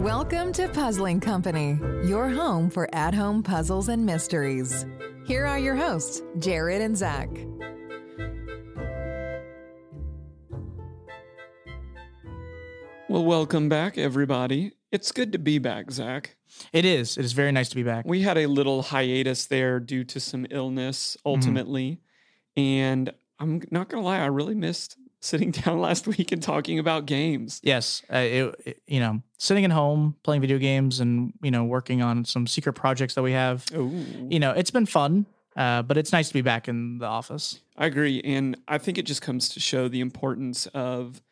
Welcome to Puzzling Company, your home for at home puzzles and mysteries. Here are your hosts, Jared and Zach. Well, welcome back, everybody. It's good to be back, Zach. It is. It is very nice to be back. We had a little hiatus there due to some illness, ultimately. And I'm not going to lie, I really missed sitting down last week and talking about games. Yes, uh, it, it- you know, sitting at home playing video games and you know working on some secret projects that we have. Oh, You know, it's been fun, uh, but it's nice to be back in the office. I agree. And I think it just comes to show the importance of.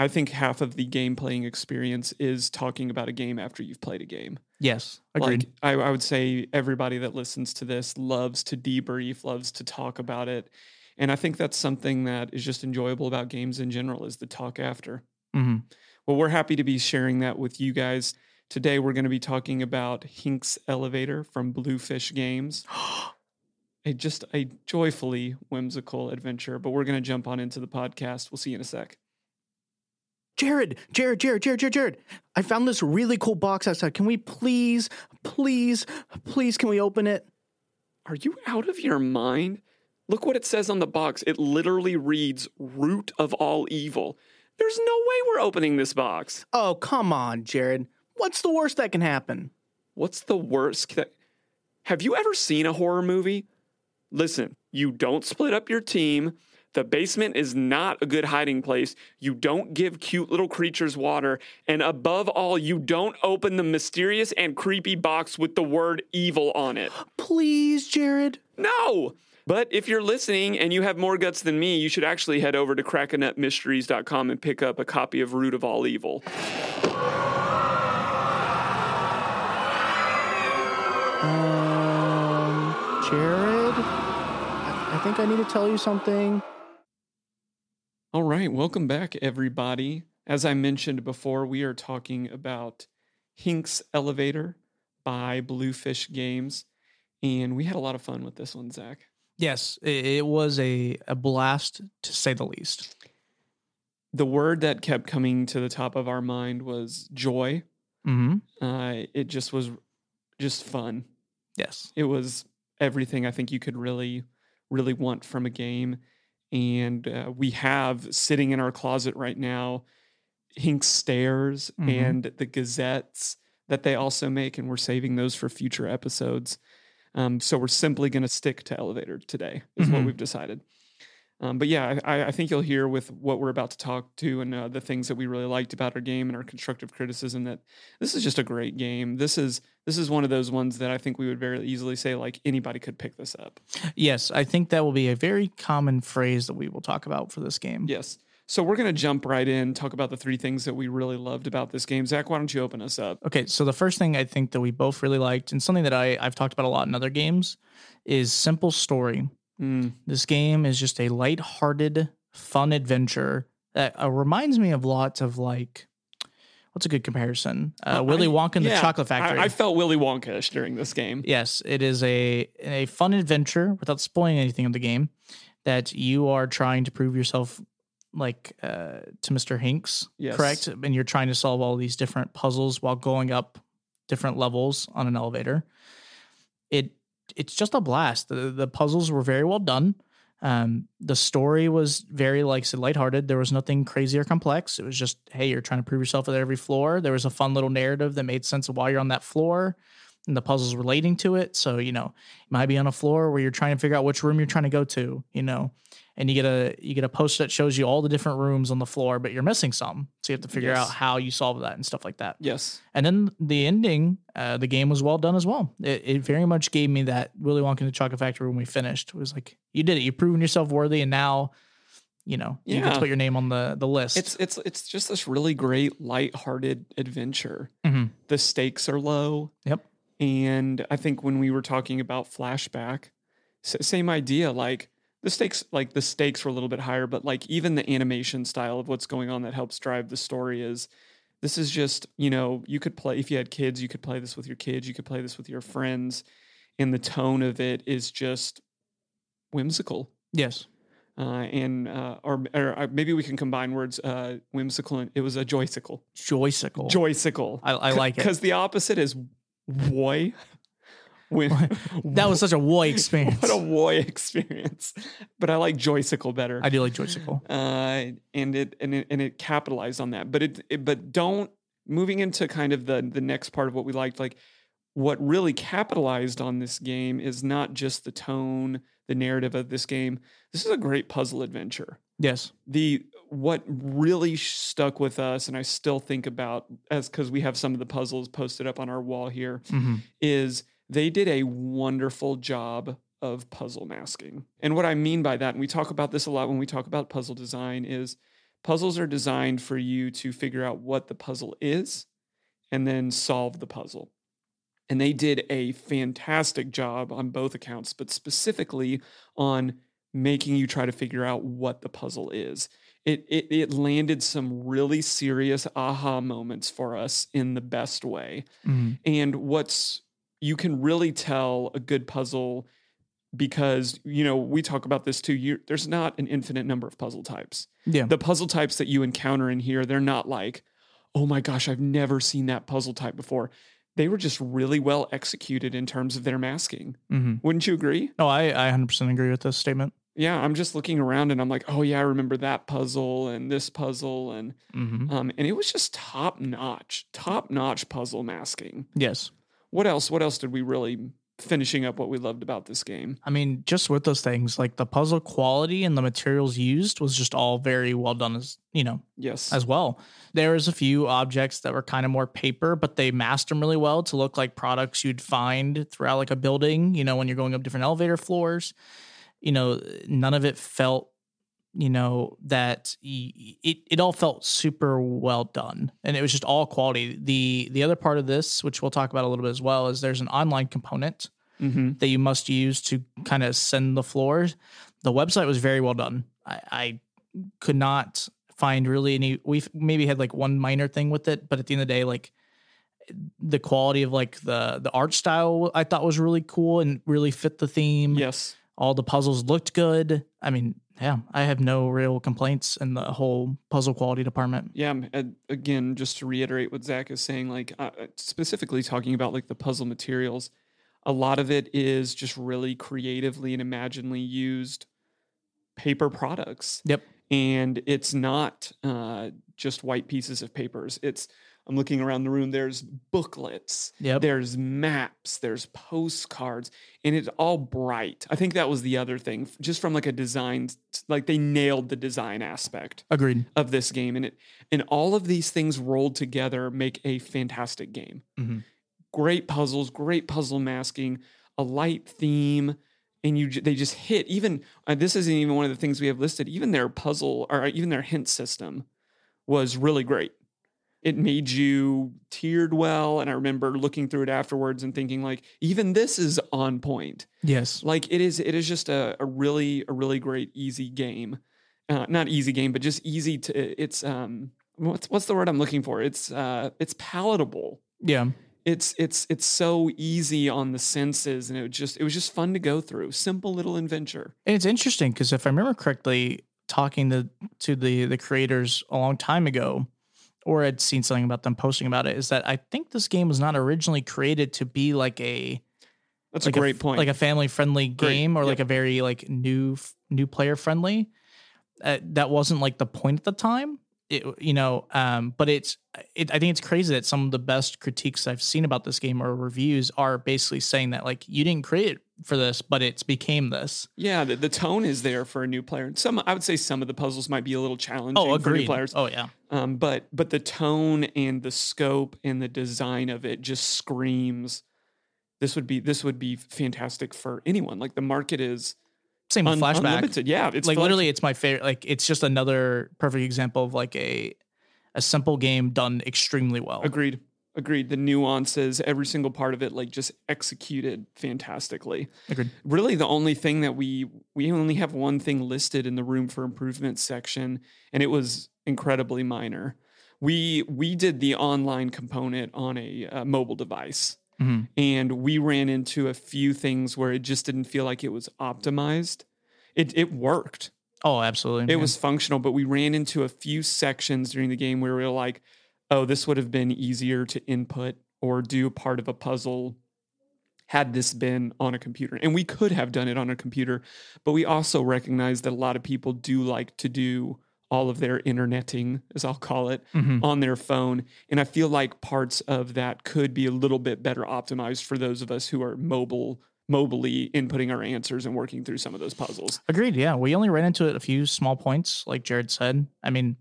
I think half of the game playing experience is talking about a game after you've played a game. Yes, agreed. Like I, I would say everybody that listens to this loves to debrief, loves to talk about it. And I think that's something that is just enjoyable about games in general is the talk after. hmm Well, we're happy to be sharing that with you guys. Today we're going to be talking about Hink's Elevator from Bluefish Games. a just a joyfully whimsical adventure, but we're going to jump on into the podcast. We'll see you in a sec. Jared, Jared, Jared, Jared, Jared, Jared. I found this really cool box outside. Can we please, please, please, can we open it? Are you out of your mind? Look what it says on the box. It literally reads root of all evil. There's no way we're opening this box. Oh, come on, Jared. What's the worst that can happen? What's the worst that Have you ever seen a horror movie? Listen, you don't split up your team. The basement is not a good hiding place. You don't give cute little creatures water. And above all, you don't open the mysterious and creepy box with the word evil on it. Please, Jared. No! But if you're listening and you have more guts than me, you should actually head over to crackanutmysteries.com and pick up a copy of Root of All Evil. Um, Jared, I think I need to tell you something. All right, welcome back, everybody. As I mentioned before, we are talking about Hink's Elevator by Bluefish Games. And we had a lot of fun with this one, Zach. Yes, it, was a, a blast to say the least. The word that kept coming to the top of our mind was joy. Mm-hmm. Uh, it just was just fun. Yes. it was everything I think you could really, really want from a game. And uh, we have sitting in our closet right now Hink Stairs Mhm. and the Gazettes that they also make, and we're saving those for future episodes. Um, so we're simply going to stick to Elevator today, is what Mhm. we've decided. Um, but yeah, I, I think you'll hear with what we're about to talk to and uh, the things that we really liked about our game and our constructive criticism that this is just a great game. This is this is one of those ones that I think we would very easily say like anybody could pick this up. Yes, I think that will be a very common phrase that we will talk about for this game. Yes. So we're gonna jump right in, talk about the three things that we really loved about this game. Zach, why don't you open us up? Okay, so the first thing I think that we both really liked, and something that I, I've talked about a lot in other games, is simple story. Mm, This game is just a light-hearted, fun adventure that uh, reminds me of lots of like, what's a good comparison? Uh, I- Willy Wonka and yeah, the Chocolate Factory. I, felt Willy Wonka-ish during this game. Yes, it is a a fun adventure without spoiling anything of the game that you are trying to prove yourself like uh, to Mr. Hinks, Yes. correct? And you're trying to solve all these different puzzles while going up different levels on an elevator. It it's just a blast. The the puzzles were very well done. Um, the story was very like said, lighthearted. There was nothing crazy or complex. It was just, hey, you're trying to prove yourself at every floor. There was a fun little narrative that made sense of why you're on that floor and the puzzles relating to it. So, you know, you might be on a floor where you're trying to figure out which room you're trying to go to, you know, and you get a you get a post that shows you all the different rooms on the floor, but you're missing some. So you have to figure Yes. out how you solve that and stuff like that. Yes. And then the ending, uh, the game was well done as well. It, it very much gave me that Willy Wonka and the Chocolate Factory when we finished. It was like you did it. You've proven yourself worthy, and now, you know, you get Yeah. to put your name on the the list. It's it's it's just this really great light-hearted adventure. Mhm. The stakes are low. Yep. And I think when we were talking about flashback, same idea. Like the stakes, like the stakes were a little bit higher, but like even the animation style of what's going on that helps drive the story is. This is just you know you could play if you had kids, you could play this with your kids, you could play this with your friends, and the tone of it is just whimsical. Yes. Uh, and uh, or, or uh, maybe we can combine words uh, whimsical and it was a joysicle. Joysicle. Joysicle. I, I like it. Because the opposite is woy. When, That was such a Woy experience. what a woy experience. But I like joysicle better. I do like Joysicle. uh, and it and it and it capitalized on that. But it, it but don't moving into kind of the the next part of what we liked, like what really capitalized on this game is not just the tone, the narrative of this game. This is a great puzzle adventure. Yes. The what really stuck with us, and I still think about as because we have some of the puzzles posted up on our wall here, hmm is they did a wonderful job of puzzle masking. And what I mean by that, and we talk about this a lot when we talk about puzzle design, is puzzles are designed for you to figure out what the puzzle is and then solve the puzzle. And they did a fantastic job on both accounts, but specifically on making you try to figure out what the puzzle is. It, it, it landed some really serious aha moments for us in the best way. hmm And what's you can really tell a good puzzle because you know we talk about this too. You, there's not an infinite number of puzzle types. Yeah. The puzzle types that you encounter in here, they're not like, oh my gosh, I've never seen that puzzle type before. They were just really well executed in terms of their masking. hmm Wouldn't you agree? No, I, I 100% agree with this statement. Yeah, I'm just looking around and I'm like, oh yeah, I remember that puzzle and this puzzle and hmm um and it was just top notch, top notch puzzle masking. Yes. What else? What else did we really finishing up what we loved about this game? I mean, just with those things, like the puzzle quality and the materials used was just all very well done as, you know, Yes. as well. There was a few objects that were kind of more paper, but they masked them really well to look like products you'd find throughout like a building, you know, when you're going up different elevator floors. You know, none of it felt, you know, that it, it all felt super well done. And it was just all quality. The the other part of this, which we'll talk about a little bit as well, is there's an online component mm-hmm. that you must use to kind of send the floors. The website was very well done. I, I could not find really any. We maybe had like one minor thing with it, but at the end of the day, like the quality of like the the art style, I thought was really cool and really fit the theme. Yes. All the puzzles looked good. I mean, yeah, I have no real complaints in the whole puzzle quality department. Yeah. um, Again, just to reiterate what Zach is saying, like uh, uh, specifically talking about like the puzzle materials, a lot of it is just really creatively and imaginally used paper products. Yep. and it's not uh, just white pieces of papers. It's I'm looking around the room. There's booklets, Yep. there's maps, there's postcards, and it's all bright. I think that was the other thing, just from like a design, like they nailed the design aspect Agreed. of this game, and it and all of these things rolled together make a fantastic game. Mhm. Great puzzles, great puzzle masking, a light theme, and you they just hit. Even uh, this isn't even one of the things we have listed. Even their puzzle or even their hint system was really great. It made you tiered well, and I remember looking through it afterwards and thinking like, even this is on point. Yes. like it is it is just a, a really a really great easy game. Uh, not easy game but just easy to it's um what's what's the word i'm looking for? It's uh it's palatable. Yeah. it's it's it's so easy on the senses and it was just it was just fun to go through. Simple little adventure. And it's interesting because if I remember correctly, talking to to the the creators a long time ago, or I'd seen something about them posting about it, is that I think this game was not originally created to be like a that's like a great f- point like a family friendly Great. game, or Yep. like a very like new new player friendly. Uh, that wasn't like the point at the time. It, you know, um, but it's it, I think it's crazy that some of the best critiques I've seen about this game or reviews are basically saying that like you didn't create it for this, but it's became this. yeah the, the tone is there for a new player some i would say some of the puzzles might be a little challenging Oh, for new players Oh yeah. Um, but but the tone and the scope and the design of it just screams this would be this would be fantastic for anyone. Like the market is Same with un- flashback. unlimited. Yeah, it's like literally, it's my favorite. Like it's just another perfect example of like a a simple game done extremely well. Agreed. Agreed. The nuances, every single part of it, like just executed fantastically. Agreed. Really, the only thing that we we only have one thing listed in the room for improvement section, and it was incredibly minor. We we did the online component on a uh, mobile device, Mhm. and we ran into a few things where it just didn't feel like it was optimized. It it worked. Oh, absolutely. It was functional, but we ran into a few sections during the game where we were like, "Oh, this would have been easier to input or do part of a puzzle had this been on a computer." And we could have done it on a computer, but we also recognize that a lot of people do like to do all of their interneting, as I'll call it, Mhm. on their phone. And I feel like parts of that could be a little bit better optimized for those of us who are mobile, mobily inputting our answers and working through some of those puzzles. Agreed. Yeah, we only ran into it a few small points, like Jared said. I mean,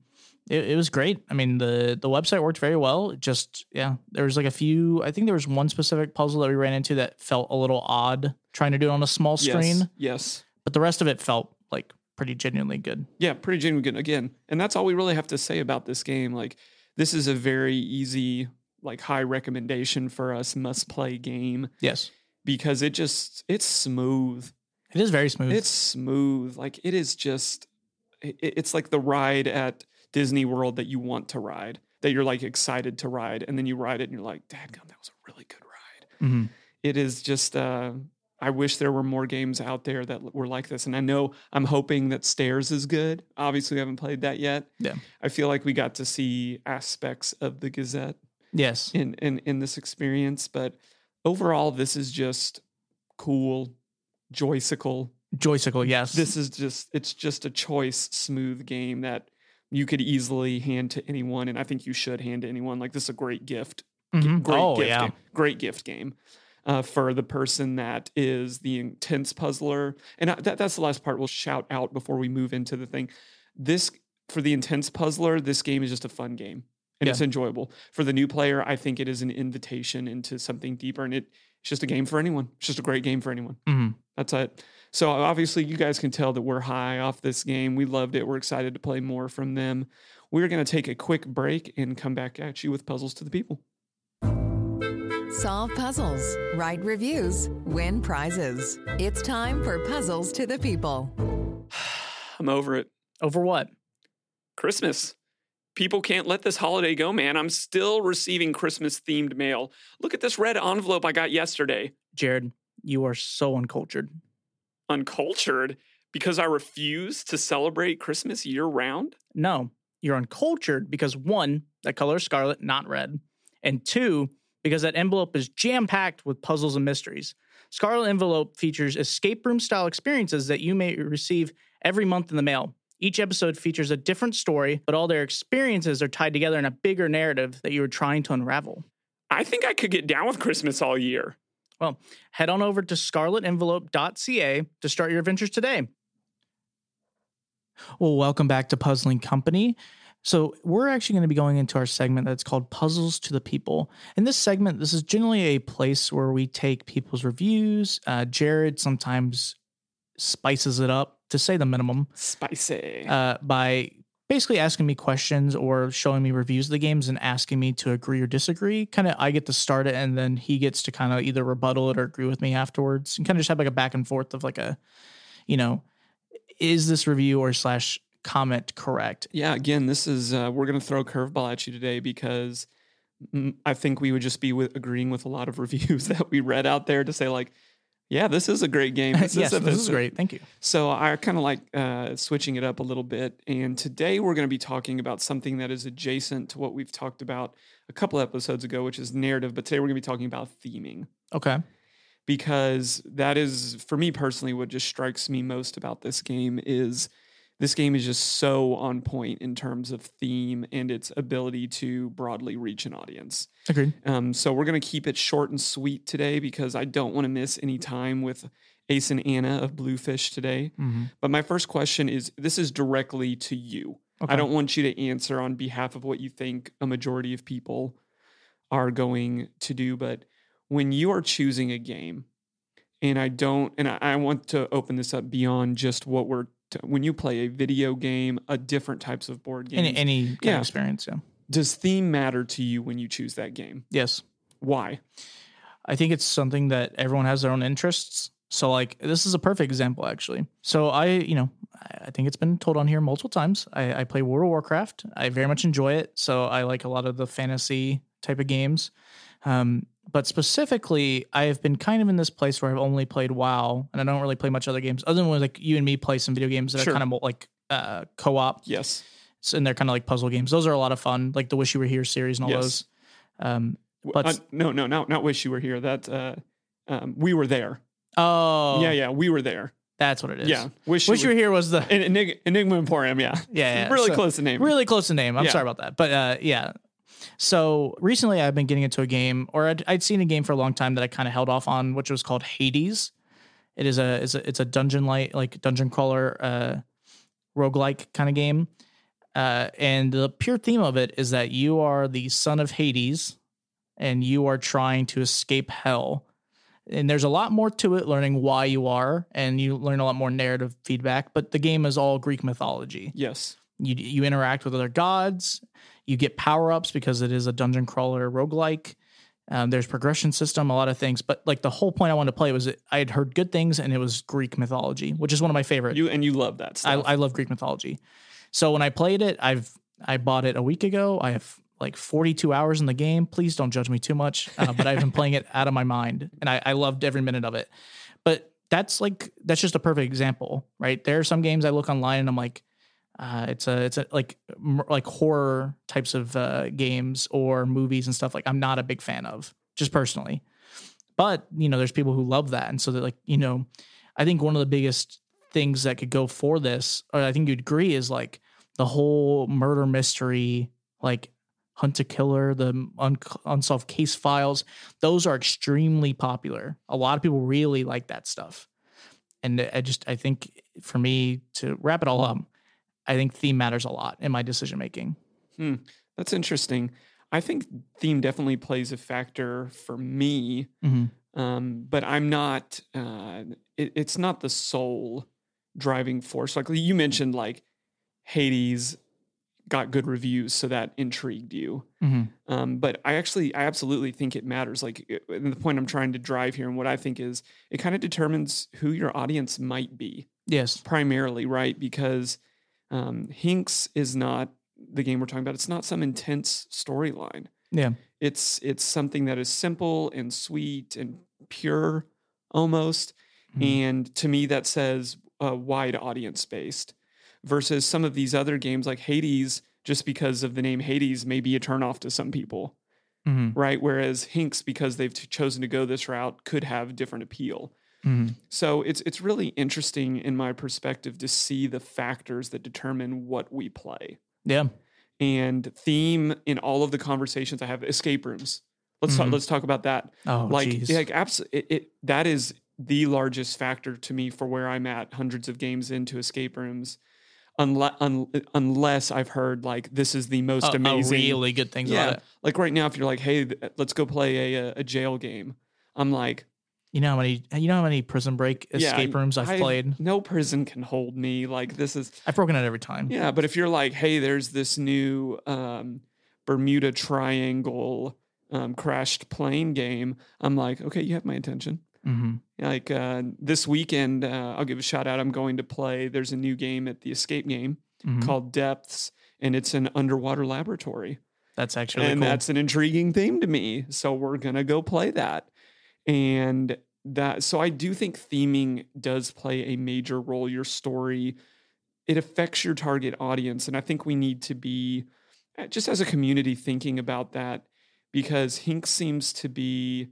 it, it was great. I mean, the the website worked very well. It just yeah, there was like a few. I think there was one specific puzzle that we ran into that felt a little odd trying to do it on a small screen, Yes. Yes. but the rest of it felt pretty genuinely good. Yeah, pretty genuinely good again. And that's all we really have to say about this game. Like this is a very easy, like high recommendation for us must play game Yes, because it just it's smooth. it is very smooth. It's smooth. Like it is just it, it's like the ride at Disney World that you want to ride, that you're like excited to ride, and then you ride it and you're like, Dadgum, that was a really good ride. Mhm. It is just uh I wish there were more games out there that were like this. And I know I'm hoping that Stairs is good. Obviously, we haven't played that yet. Yeah. I feel like we got to see aspects of the Gazette Yes, in in, in this experience, but overall, this is just cool, joysicle. joysicle. Yes, This is just it's just a choice, smooth game that you could easily hand to anyone, and I think you should hand to anyone. Like this is a great gift Mhm. great oh gift yeah, game. great gift game uh, for the person that is the intense puzzler. And that, that's the last part we'll shout out before we move into the thing. This for the intense puzzler this game is just a fun game and Yeah. it's enjoyable. For the new player i think it is an invitation into something deeper and it, it's just a game for anyone. It's just a great game for anyone. Mhm. that's it. So obviously you guys can tell that we're high off this game. We loved it. We're excited to play more from them. We're going to take a quick break and come back at you with puzzles to the people Solve puzzles, write reviews, win prizes. It's time for Puzzles to the People. i'm over it over what? Christmas. People can't let this holiday go, man. I'm still receiving Christmas themed mail. Look at this red envelope I got yesterday. Jared, you are so uncultured. Uncultured because I refuse to celebrate Christmas year round. No, you're uncultured because one, that color is scarlet, not red, and two, because that envelope is jam packed with puzzles and mysteries. Scarlet envelope features escape room style experiences that you may receive every month in the mail. Each episode features a different story, but all their experiences are tied together in a bigger narrative that you are trying to unravel. I think I could get down with Christmas all year. Well, head on over to scarletenvelope.ca to start your adventures today. Well, welcome back to Puzzling Company. So, we're actually going to be going into our segment that's called Puzzles to the People. In this segment, this is generally a place where we take people's reviews. Uh, Jared sometimes spices it up to say the minimum Spicy. uh, by basically asking me questions or showing me reviews of the games and asking me to agree or disagree. Kind of, I get to start it and then he gets to kind of either rebuttal it or agree with me afterwards and kind of just have like a back and forth of like a, you know, is this review or slash comment correct? yeah, again, this is, uh, we're going to throw a curveball at you today because I think we would just be with, agreeing with a lot of reviews that we read out there to say, like, yeah, this is a great game. This yes, a, this is great. Thank you. So I kind of like uh, switching it up a little bit. And today we're going to be talking about something that is adjacent to what we've talked about a couple episodes ago, which is narrative. But today we're going to be talking about theming Okay. because that is, for me personally, what just strikes me most about this game is this game is just so on point in terms of theme and its ability to broadly reach an audience. Agreed. Um, so we're going to keep it short and sweet today because I don't want to miss any time with Ace and Anna of Bluefish today. Mm-hmm. But my first question is this is directly to you. Okay. I don't want you to answer on behalf of what you think a majority of people are going to do. But when you are choosing a game, and I don't, and I, I want to open this up beyond just what we're, t- when you play a video game, a different types of board game, Any, any kind Yeah. of experience. Yeah. does theme matter to you when you choose that game? Yes. Why? I think it's something that everyone has their own interests. So like this is a perfect example actually. So I, you know, I I think it's been told on here multiple times. I, I play World of Warcraft. I very much enjoy it. So I like a lot of the fantasy type of games. Um, but specifically, I have been kind of in this place where I've only played WoW, and I don't really play much other games other than when like you and me play some video games that Sure. are kind of like uh, co-op, Yes. so, and they're kind of like puzzle games. Those are a lot of fun, like the Wish You Were Here series and all Yes. those. Um, W- But- uh, no, no, no, not wish you were here. That uh, um, we were there. oh, Yeah, yeah, we were there. that's what it is. Yeah, wish, Wish You you Were Here was the En- Enig- Enigma Emporium. Yeah, yeah, yeah really so- close to name. really close to name. I'm Yeah. sorry about that, but uh, yeah. So recently, I've been getting into a game, or I'd, I'd seen a game for a long time that I kind of held off on, which was called Hades. It is a it's a, it's a dungeon light like dungeon crawler uh, roguelike kind of game, uh, and the pure theme of it is that you are the son of Hades, and you are trying to escape hell. And there's a lot more to it, learning why you are, and you learn a lot more narrative feedback. But the game is all Greek mythology Yes. you you interact with other gods you get power ups because it is a dungeon crawler roguelike. Um, there's progression system a lot of things but like the whole point i wanted to play was i had heard good things and it was greek mythology which is one of my favorite. You and you love that I, stuff. I love greek mythology. So when i played it i've i bought it a week ago. I have like 42 hours in the game. Please don't judge me too much uh, but i've been playing it out of my mind and I, I loved every minute of it. But that's like that's just a perfect example right? There are some games i look online and i'm like uh, it's a it's a like like horror types of uh, games or movies and stuff like I'm not a big fan of just personally, but you know there's people who love that. And so that like you know I think one of the biggest things that could go for this or I think you'd agree is like the whole murder mystery like Hunt a Killer the un- unsolved case files. Those are extremely popular. A lot of people really like that stuff. And I just I think for me to wrap it all up I think theme matters a lot in my decision making. That's interesting. I think theme definitely plays a factor for me, Mm-hmm. um, but I'm not. Uh, it, it's not the sole driving force. Like you mentioned, like Hades got good reviews, so that intrigued you. Mm-hmm. Um, but I actually, I absolutely think it matters. Like it- the point I'm trying to drive here, and what I think is, it kind of determines who your audience might be Yes. primarily, right? Because um, Hinks is not the game we're talking about. It's not some intense storyline. Yeah. It's it's something that is simple and sweet and pure, almost. Mhm. And to me, that says uh, wide audience based. Versus some of these other games like Hades, just because of the name Hades, may be a turnoff to some people, Mm-hmm. right? Whereas Hinks, because they've chosen to go this route, could have different appeal. Mm-hmm. So it's it's really interesting in my perspective to see the factors that determine what we play. Yeah. And theme in all of the conversations I have escape rooms. Let's Mhm. talk let's talk about that. Oh, like geez. like absolutely it, it that is the largest factor to me for where I'm at hundreds of games into escape rooms. Unless un, unless I've heard like this is the most Uh, amazing really good things yeah, about it. like right now, if you're like, "Hey, let's go play a a jail game," I'm like, You know how many you know how many prison break Yeah, escape rooms I've I- played? No prison can hold me. Like this is I've broken it every time. yeah. But if you're like, hey, there's this new um, Bermuda Triangle um, crashed plane game, I'm like, okay, you have my attention. Mm-hmm. Like uh, this weekend, uh, I'll give a shout out. I'm going to play. There's a new game at the Escape Game Mhm. called Depths, and it's an underwater laboratory. That's actually and cool. that's an intriguing theme to me. So we're gonna go play that, and that. So I do think theming does play a major role. Your story, it affects your target audience, and I think we need to be uh, just as a community thinking about that because Hink seems to be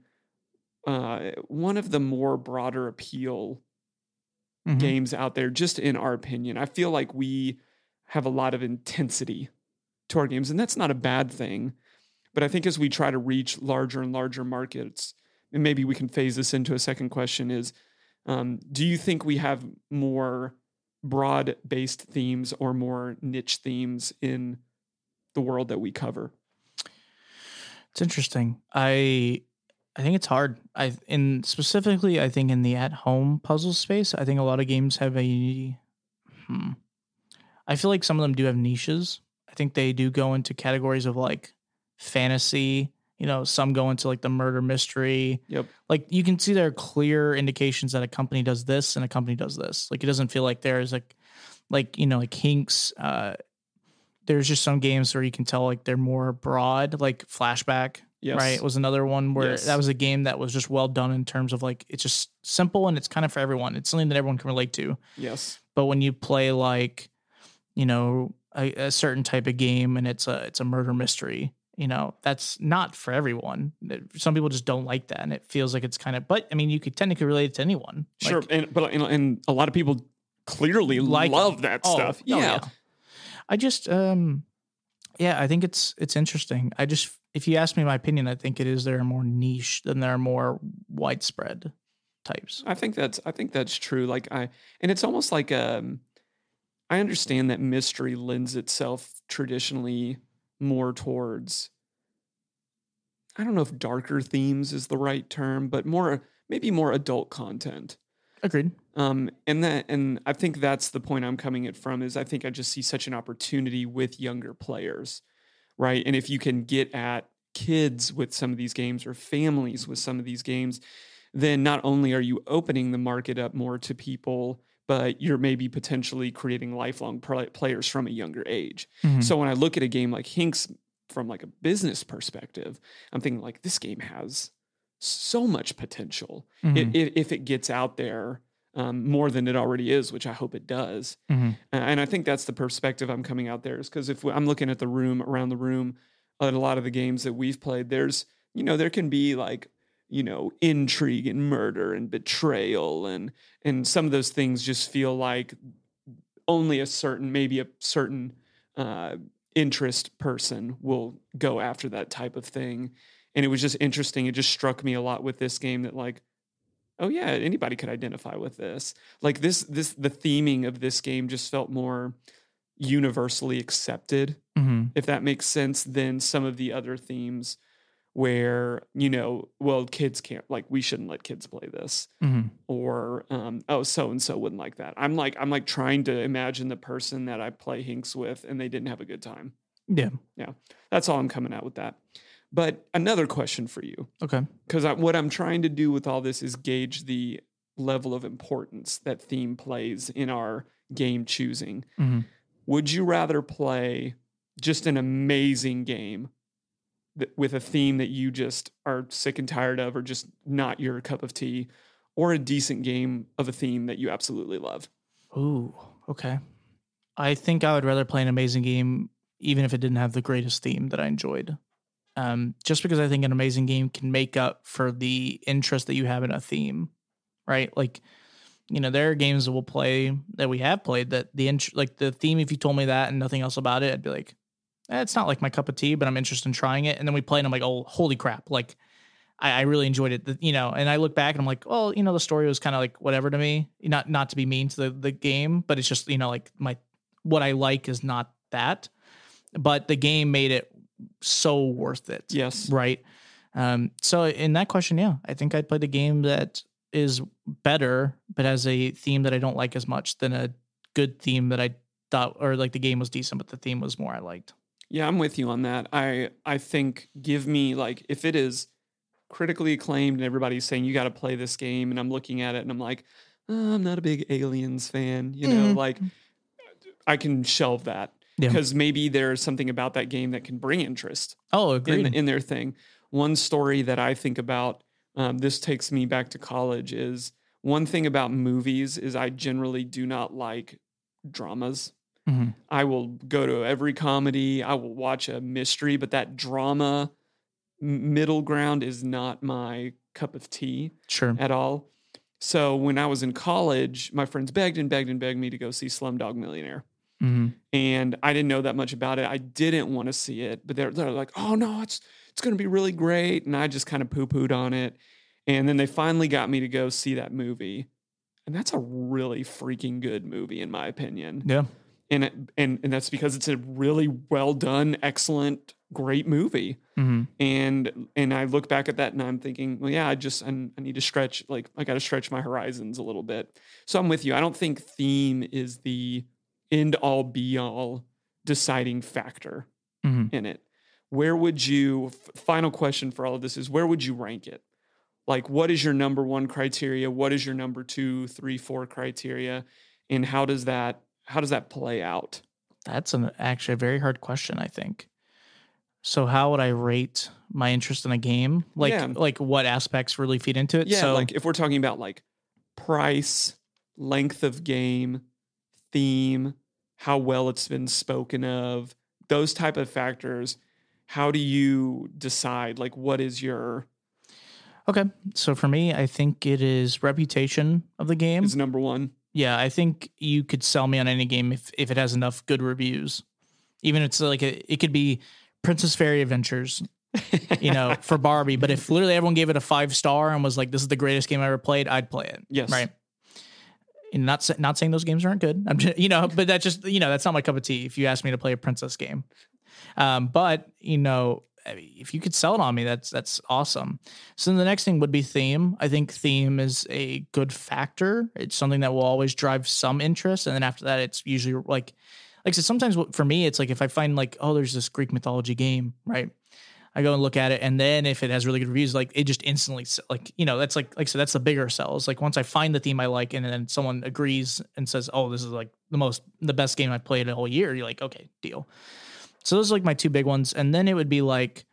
uh, one of the more broader appeal Mhm. games out there, just in our opinion. I feel like we have a lot of intensity to our games, and that's not a bad thing. But I think as we try to reach larger and larger markets, and maybe we can phase this into a second question is um, do you think we have more broad based themes or more niche themes in the world that we cover? It's interesting. I I think it's hard. I in specifically I think in the at home puzzle space, I think a lot of games have a hmm. I feel like some of them do have niches. I think they do go into categories of like fantasy, you know, some go into like the murder mystery. Yep. Like you can see there are clear indications that a company does this and a company does this. Like it doesn't feel like there's like like, you know, like Hinks uh there's just some games where you can tell like they're more broad, like flashback. Yes. right? Was another one where Yes. that was a game that was just well done in terms of like it's just simple and it's kind of for everyone. It's something that everyone can relate to. Yes. But when you play like, you know, a, a certain type of game and it's a it's a murder mystery, you know, that's not for everyone. Some people just don't like that, and it feels like it's kind of. But I mean, you could technically relate it to anyone. Like, Sure. And but and, and a lot of people clearly Like- love that oh, stuff. oh, yeah. I just um yeah, I think it's it's interesting. I just if you ask me my opinion, I think it is there are more niche than there are more widespread types. I think that's I think that's true. Like I and it's almost like um I understand that mystery lends itself traditionally more towards I don't know if darker themes is the right term, but more maybe more adult content. Agreed. Um, and that, and I think that's the point I'm coming at from is I think I just see such an opportunity with younger players, right? And if you can get at kids with some of these games or families with some of these games, then not only are you opening the market up more to people, but you're maybe potentially creating lifelong pl- players from a younger age. Mhm. So when I look at a game like Hinks from like a business perspective, I'm thinking like this game has so much potential Mhm. if, if it gets out there um, more than it already is, which I hope it does. Mhm. Uh, And I think that's the perspective I'm coming out there is because if we- I'm looking at the room around the room at a lot of the games that we've played, there's, you know, there can be like, you know, intrigue and murder and betrayal and and some of those things just feel like only a certain, maybe a certain uh, interest person will go after that type of thing. And it was just interesting. It just struck me a lot with this game that like, oh yeah, anybody could identify with this. Like this, this the theming of this game just felt more universally accepted, Mhm. if that makes sense, than some of the other themes where, you know, well, kids can't like we shouldn't let kids play this Mhm. or um, oh so and so wouldn't like that i'm like i'm like trying to imagine the person that i play hinks with and they didn't have a good time Yeah. Yeah. That's all i'm coming out with that but another question for you Okay. because what i'm trying to do with all this is gauge the level of importance that theme plays in our game choosing Mhm. would you rather play just an amazing game th- with a theme that you just are sick and tired of or just not your cup of tea or a decent game of a theme that you absolutely love Ooh. Okay. I think I would rather play an amazing game, even if it didn't have the greatest theme that I enjoyed. Um, just because I think an amazing game can make up for the interest that you have in a theme, right? Like, you know, there are games that we'll play that we have played that the int- like the theme. If you told me that and nothing else about it, I'd be like, eh, it's not like my cup of tea, but I'm interested in trying it. And then we play and I'm like, oh, holy crap! Like, I, I really enjoyed it. The- you know, and I look back and I'm like, well, you know, the story was kind of like whatever to me. Not not to be mean to the the game, but it's just you know like my what I like is not that, but the game made it so worth it yes right? Um, so in that question, yeah, I think I'd play the game that is better, but has a theme that I don't like as much than a good theme that I thought, or like the game was decent, but the theme was more I liked. Yeah i'm with you on that i i think give me like if it is critically acclaimed and everybody's saying you got to play this game and i'm looking at it and i'm like "Oh, i'm not a big aliens fan you know Mhm. like i can shelve that Yeah. because maybe there's something about that game that can bring interest Oh, in, in their thing. One story that I think about, um, this takes me back to college, is one thing about movies is I generally do not like dramas. Mhm. I will go to every comedy, I will watch a mystery, but that drama middle ground is not my cup of tea Sure. at all. So when I was in college, my friends begged and begged and begged me to go see Slumdog Millionaire hmm and I didn't know that much about it. I didn't want to see it, but they're they're like, "Oh no, it's it's going to be really great," and I just kind of poo pooed on it. And then they finally got me to go see that movie, and that's a really freaking good movie in my opinion. Yeah. And it, and and that's because it's a really well done, excellent, great movie. hmm And and I look back at that and I'm thinking, well, yeah, I just I, I need to stretch, like I got to stretch my horizons a little bit. So I'm with you. I don't think theme is the end all be all deciding factor Mhm. in it. Where would you? f- Final question for all of this is where would you rank it? Like, what is your number one criteria? What is your number two, three, four criteria? And how does that how does that play out? That's an actually a very hard question. I think. So how would I rate my interest in a game? Like Yeah. like what aspects really feed into it? Yeah, so like if we're talking about like price, length of game, theme, how well it's been spoken of, those type of factors, how do you decide like what is your okay. So for me, I think it is reputation of the game. is number 1? Yeah, I think you could sell me on any game if if it has enough good reviews. Even if it's like a, it could be Princess Fairy Adventures, you know, for Barbie. But if literally everyone gave it a five star and was like, "This is the greatest game I ever played," I'd play it. Yes. right. And not not saying those games aren't good. I'm just, you know, but that's just you know that's not my cup of tea. If you ask me to play a princess game, um, but you know, if you could sell it on me, that's that's awesome. So the next thing would be theme. I think theme is a good factor. It's something that will always drive some interest, and then after that, it's usually like, like said, sometimes for me, it's like if I find like, oh, there's this Greek mythology game, right? I go and look at it, and then if it has really good reviews, like it just instantly, like you know, that's like like said, that's the bigger sells. Like once I find the theme I like, and then someone agrees and says, oh, this is like the most the best game I've played all year. You're like, okay, deal. So those are like my two big ones, and then it would be like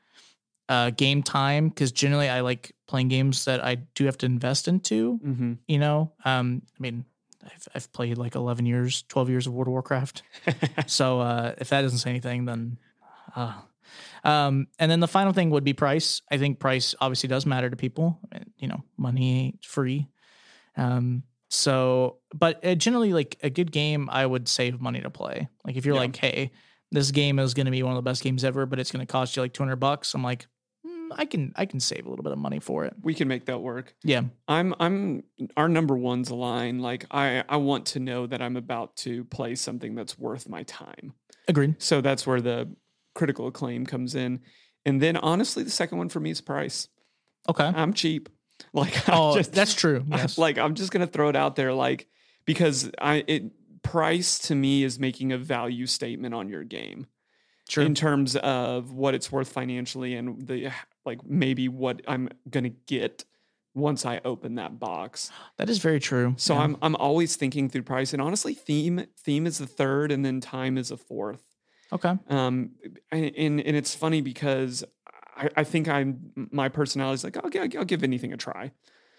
uh, game time because generally I like playing games that I do have to invest into. Mhm. You know, um, I mean, I've, I've played like eleven years, twelve years of World of Warcraft. so uh, if that doesn't say anything, then. Uh, um, and then the final thing would be price. I think price obviously does matter to people. You know, money ain't free. Um, so, but uh, generally, like a good game, I would save money to play. Like if you're Yeah. like, hey, this game is going to be one of the best games ever, but it's going to cost you like 200 bucks. I'm like, mm, I can, I can save a little bit of money for it. We can make that work. Yeah. I'm I'm our number one's a line. Like I I want to know that I'm about to play something that's worth my time. Agreed. So that's where the critical acclaim comes in. And then honestly, the second one for me is price. Okay. I'm cheap. Like I'm Oh, just, that's true. Yes. like I'm just gonna throw it out there, like because I it price to me is making a value statement on your game in terms of what it's worth financially and the like maybe what I'm gonna get once I open that box. that is very true. So Yeah. I'm I'm always thinking through price and honestly theme theme is the third and then time is a fourth. okay. Um and and, and it's funny because I, I think I'm my personality is like I'll, gi- I'll give anything a try.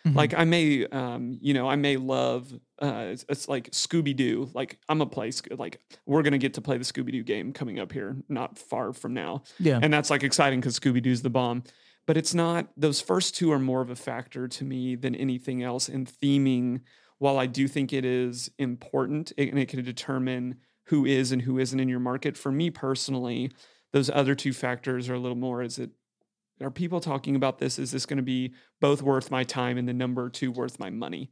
Mhm. Like I may um you know I may love uh it's, it's like Scooby Doo like I'm a play like we're gonna get to play the Scooby Doo game coming up here not far from now yeah. and that's like exciting because Scooby Doo's the bomb. But it's not; those first two are more of a factor to me than anything else. in theming, while I do think it is important it- and it can determine who is and who isn't in your market, for me personally, those other two factors are a little more. Is it are people talking about this? Is this going to be both worth my time and the number two worth my money?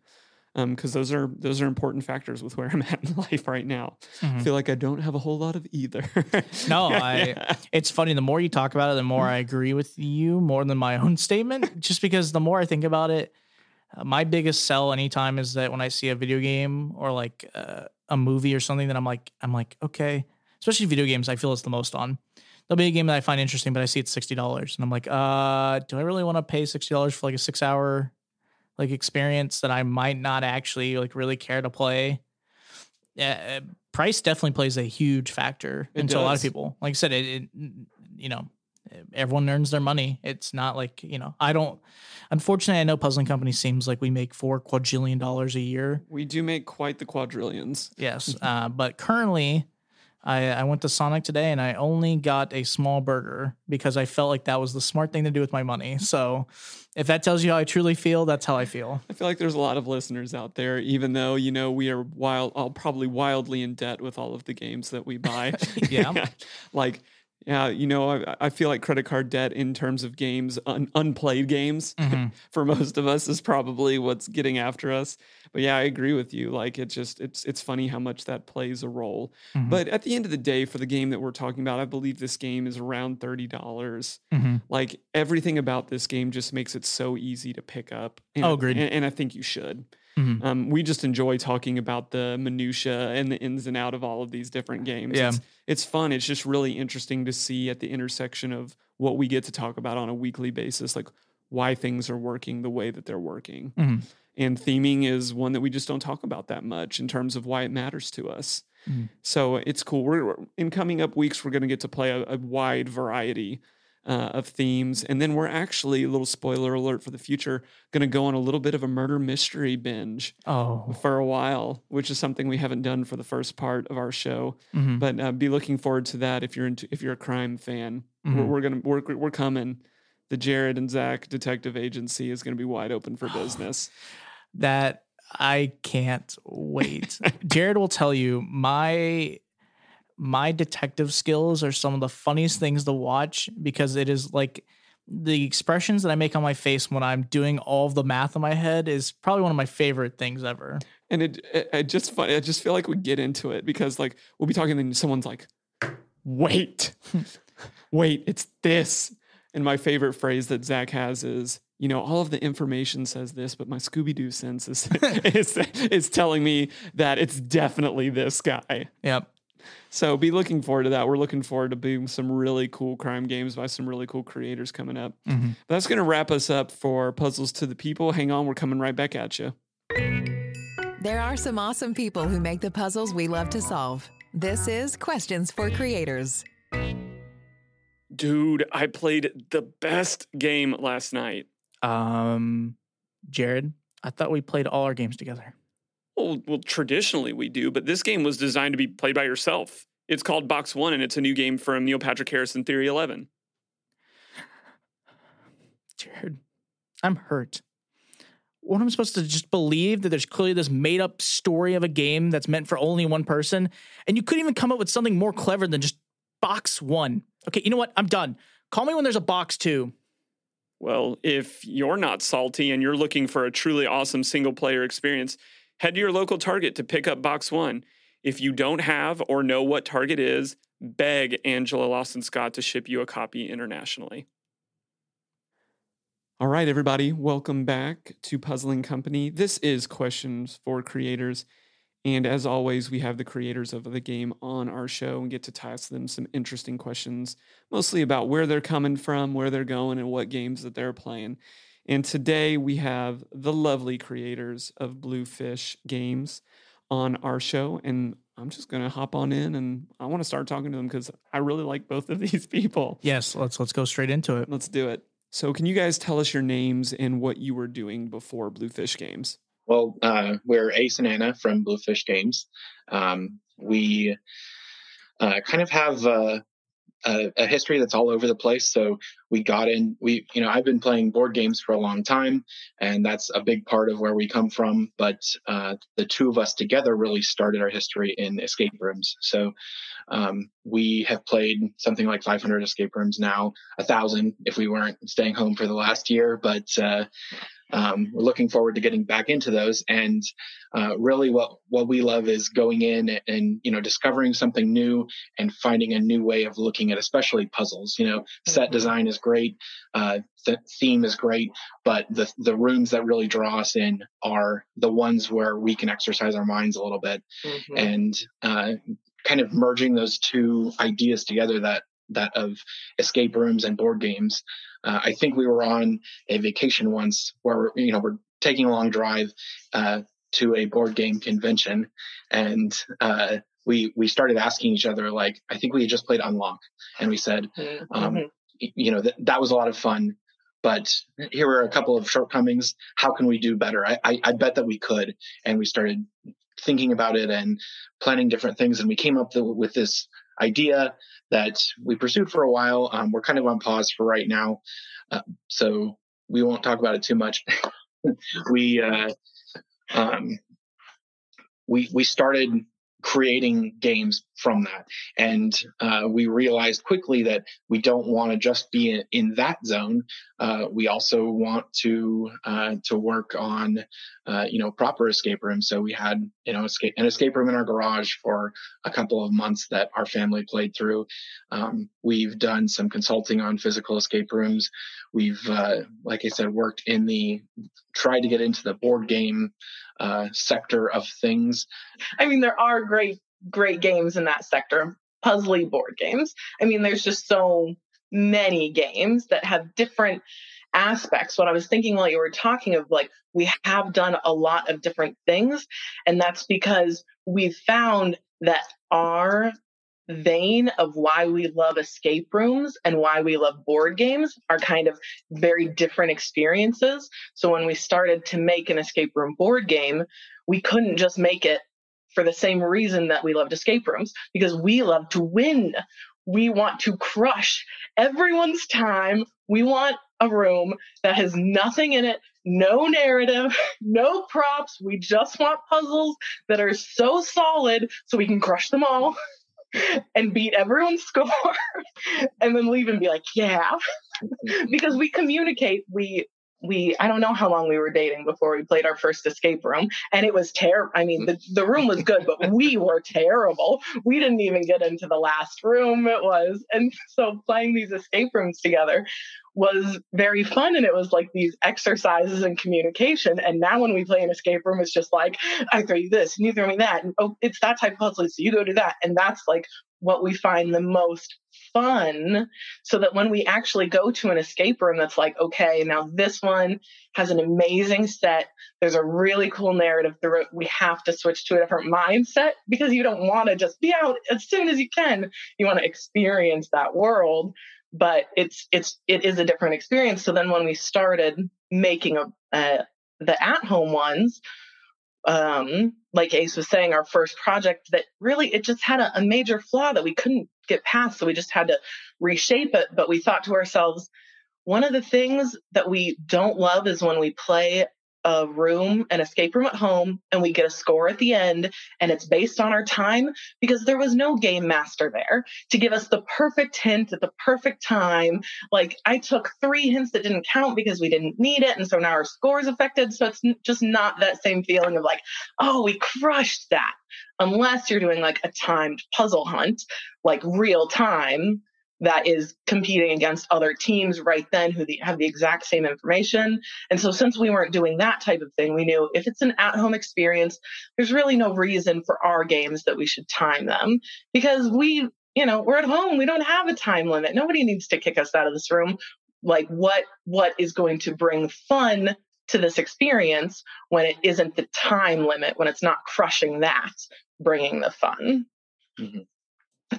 Because those are those are important factors with where I'm at in life right now. I Mhm. feel like I don't have a whole lot of either. No, I- Yeah. It's funny. The more you talk about it, the more I agree with you more than my own statement. Just because the more I think about it, uh, my biggest sell anytime is that when I see a video game or like uh, a movie or something that I'm like, I'm like, okay. Especially video games, I feel it's the most on. There'll be a game that I find interesting, but I see it's sixty dollars, and I'm like, uh, do I really want to pay sixty dollars for like a six hour like experience that I might not actually like really care to play? Yeah, uh, price definitely plays a huge factor It into a lot of people. Like I said, it, it you know everyone earns their money. It's not like you know I don't. Unfortunately, I know puzzling company seems like we make four quadrillion dollars a year. We do make quite the quadrillions. Yes, uh, but currently. I, I went to Sonic today and I only got a small burger because I felt like that was the smart thing to do with my money. So, if that tells you how I truly feel, that's how I feel. I feel like there's a lot of listeners out there, even though you know we are wild, all probably wildly in debt with all of the games that we buy. Yeah. like yeah, you know, I, I feel like credit card debt in terms of games, un, unplayed games, Mhm. for most of us is probably what's getting after us. But yeah, I agree with you. Like it just it's it's funny how much that plays a role. Mhm. But at the end of the day, for the game that we're talking about, I believe this game is around thirty dollars. Mhm. Like everything about this game just makes it so easy to pick up. And, Oh, agreed. And, and I think you should. Mhm. Um, we just enjoy talking about the minutia and the ins and out of all of these different games. Yeah. It's, it's fun. It's just really interesting to see at the intersection of what we get to talk about on a weekly basis, like why things are working the way that they're working. Mhm. And theming is one that we just don't talk about that much in terms of why it matters to us. Mhm. So it's cool. We're in coming up weeks, we're going to get to play a, a wide variety uh, of themes, and then we're actually a little spoiler alert for the future, going to go on a little bit of a murder mystery binge Oh, for a while, which is something we haven't done for the first part of our show. mhm. But uh, be looking forward to that if you're into if you're a crime fan. We're, Mhm. we're gonna we're we're coming. The Jared and Zach Detective Agency is going to be wide open for business. that I can't wait. Jared will tell you my my detective skills are some of the funniest things to watch because it is like the expressions that I make on my face when I'm doing all of the math in my head is probably one of my favorite things ever. And it, it, I just funny. I just feel like we get into it because like we'll be talking and someone's like, "Wait, wait, it's this." And my favorite phrase that Zach has is, you know, all of the information says this, but my Scooby Doo sense is, is is telling me that it's definitely this guy. Yep. So be looking forward to that. We're looking forward to being some really cool crime games by some really cool creators coming up. Mhm. That's going to wrap us up for Puzzles to the People. Hang on, we're coming right back at you. There are some awesome people who make the puzzles we love to solve. This is Questions for Creators. Dude, I played the best game last night. Um Jared, I thought we played all our games together. Well, well, traditionally we do, but this game was designed to be played by yourself. It's called Box One, and it's a new game from Neil Patrick Harris and Theory 11. Jared, I'm hurt. What am I supposed to just believe that there's clearly this made up story of a game that's meant for only one person? And you couldn't even come up with something more clever than just box one. Okay, you know what? I'm done. Call me when there's a box two. Well, if you're not salty and you're looking for a truly awesome single player experience, head to your local Target to pick up Box One. If you don't have or know what Target is, beg Angela Lawson Scott to ship you a copy internationally. All right, everybody, welcome back to Puzzling Company. This is Questions for Creators. And as always, we have the creators of the game on our show and get to ask them some interesting questions, mostly about where they're coming from, where they're going, and what games that they're playing. And today we have the lovely creators of Bluefish Games on our show. And I'm just going to hop on in and I want to start talking to them because I really like both of these people. Yes, let's let's go straight into it. Let's do it. So, can you guys tell us your names and what you were doing before Bluefish Games? Well, uh, we're Ace and Anna from Bluefish Games. Um, we uh, kind of have uh, a, a history that's all over the place. So we got in. We, you know, I've been playing board games for a long time, and that's a big part of where we come from. But uh, the two of us together really started our history in escape rooms. So um, we have played something like 500 escape rooms now, a thousand if we weren't staying home for the last year. But uh, um, we're looking forward to getting back into those. And uh, really, what what we love is going in and you know discovering something new and finding a new way of looking at, especially puzzles. You know, set design is great, uh, the theme is great, but the the rooms that really draw us in are the ones where we can exercise our minds a little bit Mhm. and uh, kind of merging those two ideas together that that of escape rooms and board games. Uh, I think we were on a vacation once where we're, you know we're taking a long drive uh, to a board game convention, and uh, we we started asking each other like, I think we had just played Unlock, and we said, Mhm. um, you know, that that was a lot of fun. But here were a couple of shortcomings. How can we do better? I, I, I bet that we could. And we started thinking about it and planning different things. And we came up th- with this idea that we pursued for a while. Um, we're kind of on pause for right now. Uh, so we won't talk about it too much. we, uh, um, we, we started creating games from that. And uh, we realized quickly that we don't want to just be in, in that zone. Uh, we also want to uh, to work on uh, you know proper escape rooms. So we had you know escape, an escape room in our garage for a couple of months that our family played through. Um, we've done some consulting on physical escape rooms. We've uh, like I said worked in the tried to get into the board game uh, sector of things. I mean, there are great, great games in that sector, puzzly board games. I mean, there's just so many games that have different aspects. What I was thinking while you were talking of like, we have done a lot of different things. And that's because we've found that our vein of why we love escape rooms and why we love board games are kind of very different experiences. So when we started to make an escape room board game, we couldn't just make it for the same reason that we loved escape rooms because we love to win. We want to crush everyone's time. We want a room that has nothing in it, no narrative, no props. We just want puzzles that are so solid so we can crush them all and beat everyone's score and then leave and be like, yeah. because we communicate, we we I don't know how long we were dating before we played our first escape room and it was terrible. I mean the, the room was good, but we were terrible. We didn't even get into the last room it was. And so playing these escape rooms together was very fun and it was like these exercises in communication. And now when we play an escape room, it's just like, I throw you this and you throw me that. And oh, it's that type of puzzle. So you go do that. And that's like what we find the most fun so that when we actually go to an escape room that's like, okay, now this one has an amazing set. There's a really cool narrative through it. We have to switch to a different mindset because you don't want to just be out as soon as you can. You want to experience that world, but it's, it's, it is a different experience. So then when we started making a, uh, the at home ones, um, like Ace was saying, our first project that really it just had a, a major flaw that we couldn't get past. So we just had to reshape it. But we thought to ourselves, one of the things that we don't love is when we play a room, an escape room at home, and we get a score at the end, and it's based on our time because there was no game master there to give us the perfect hint at the perfect time. Like I took three hints that didn't count because we didn't need it, and so now our score is affected. So it's just not that same feeling of like, oh, we crushed that. Unless you're doing like a timed puzzle hunt, like real time, that is competing against other teams right then who the, have the exact same information. And so since we weren't doing that type of thing, we knew if it's an at-home experience, there's really no reason for our games that we should time them because we, you know, we're at home. We don't have a time limit. Nobody needs to kick us out of this room. Like what what is going to bring fun to this experience when it isn't the time limit, when it's not crushing that, bringing the fun. Mm-hmm.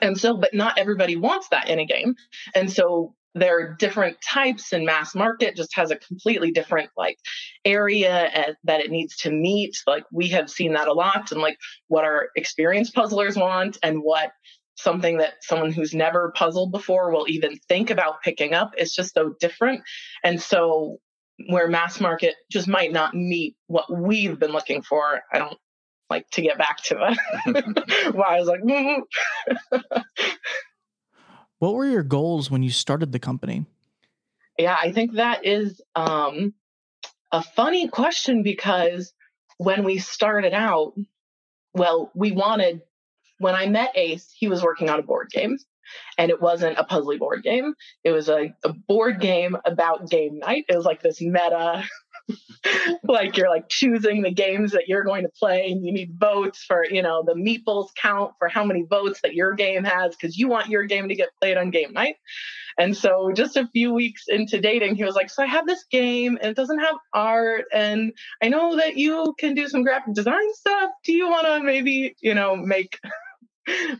And so, but not everybody wants that in a game. And so there are different types and mass market just has a completely different like area eh, that it needs to meet like we have seen that a lot and like what our experienced puzzlers want and what something that someone who's never puzzled before will even think about picking up is just so different and so where mass market just might not meet what we've been looking for i don't like to get back to it. why I was like, mm-hmm. what were your goals when you started the company? Yeah, I think that is um, a funny question because when we started out, well, we wanted, when I met Ace, he was working on a board game and it wasn't a puzzly board game. It was a, a board game about game night. It was like this meta like you're like choosing the games that you're going to play and you need votes for you know the meeples count for how many votes that your game has because you want your game to get played on game night. And so just a few weeks into dating he was like so i have this game and it doesn't have art and i know that you can do some graphic design stuff. Do you want to maybe you know make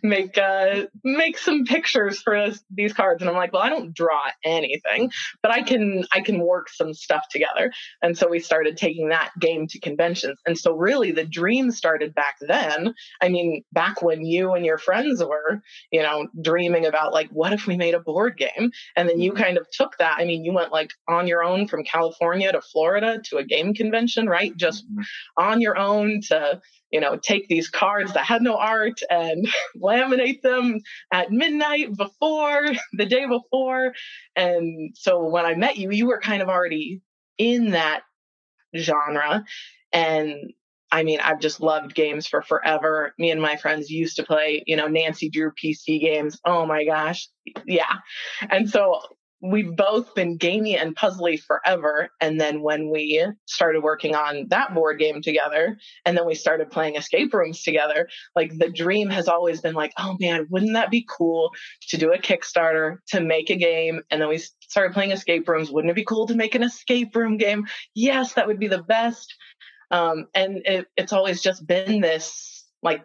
make uh make some pictures for this, these cards. And i'm like well i don't draw anything but i can i can work some stuff together. And so we started taking that game to conventions. And so really the dream started back then. I mean back when you and your friends were you know dreaming about like what if we made a board game? And then you mm-hmm. kind of took that. I mean you went like on your own from california to florida to a game convention right? Just mm-hmm. on your own to you know, take these cards that had no art and laminate them at midnight before the day before. And so when I met you, you were kind of already in that genre. And I mean, I've just loved games for forever. Me and my friends used to play, you know, Nancy Drew PC games. Oh my gosh. Yeah. And so we've both been gamey and puzzly forever. And then when we started working on that board game together, and then we started playing escape rooms together, like the dream has always been like, oh man, wouldn't that be cool to do a Kickstarter to make a game? And then we started playing escape rooms. Wouldn't it be cool to make an escape room game? Yes, that would be the best. Um, and it, it's always just been this like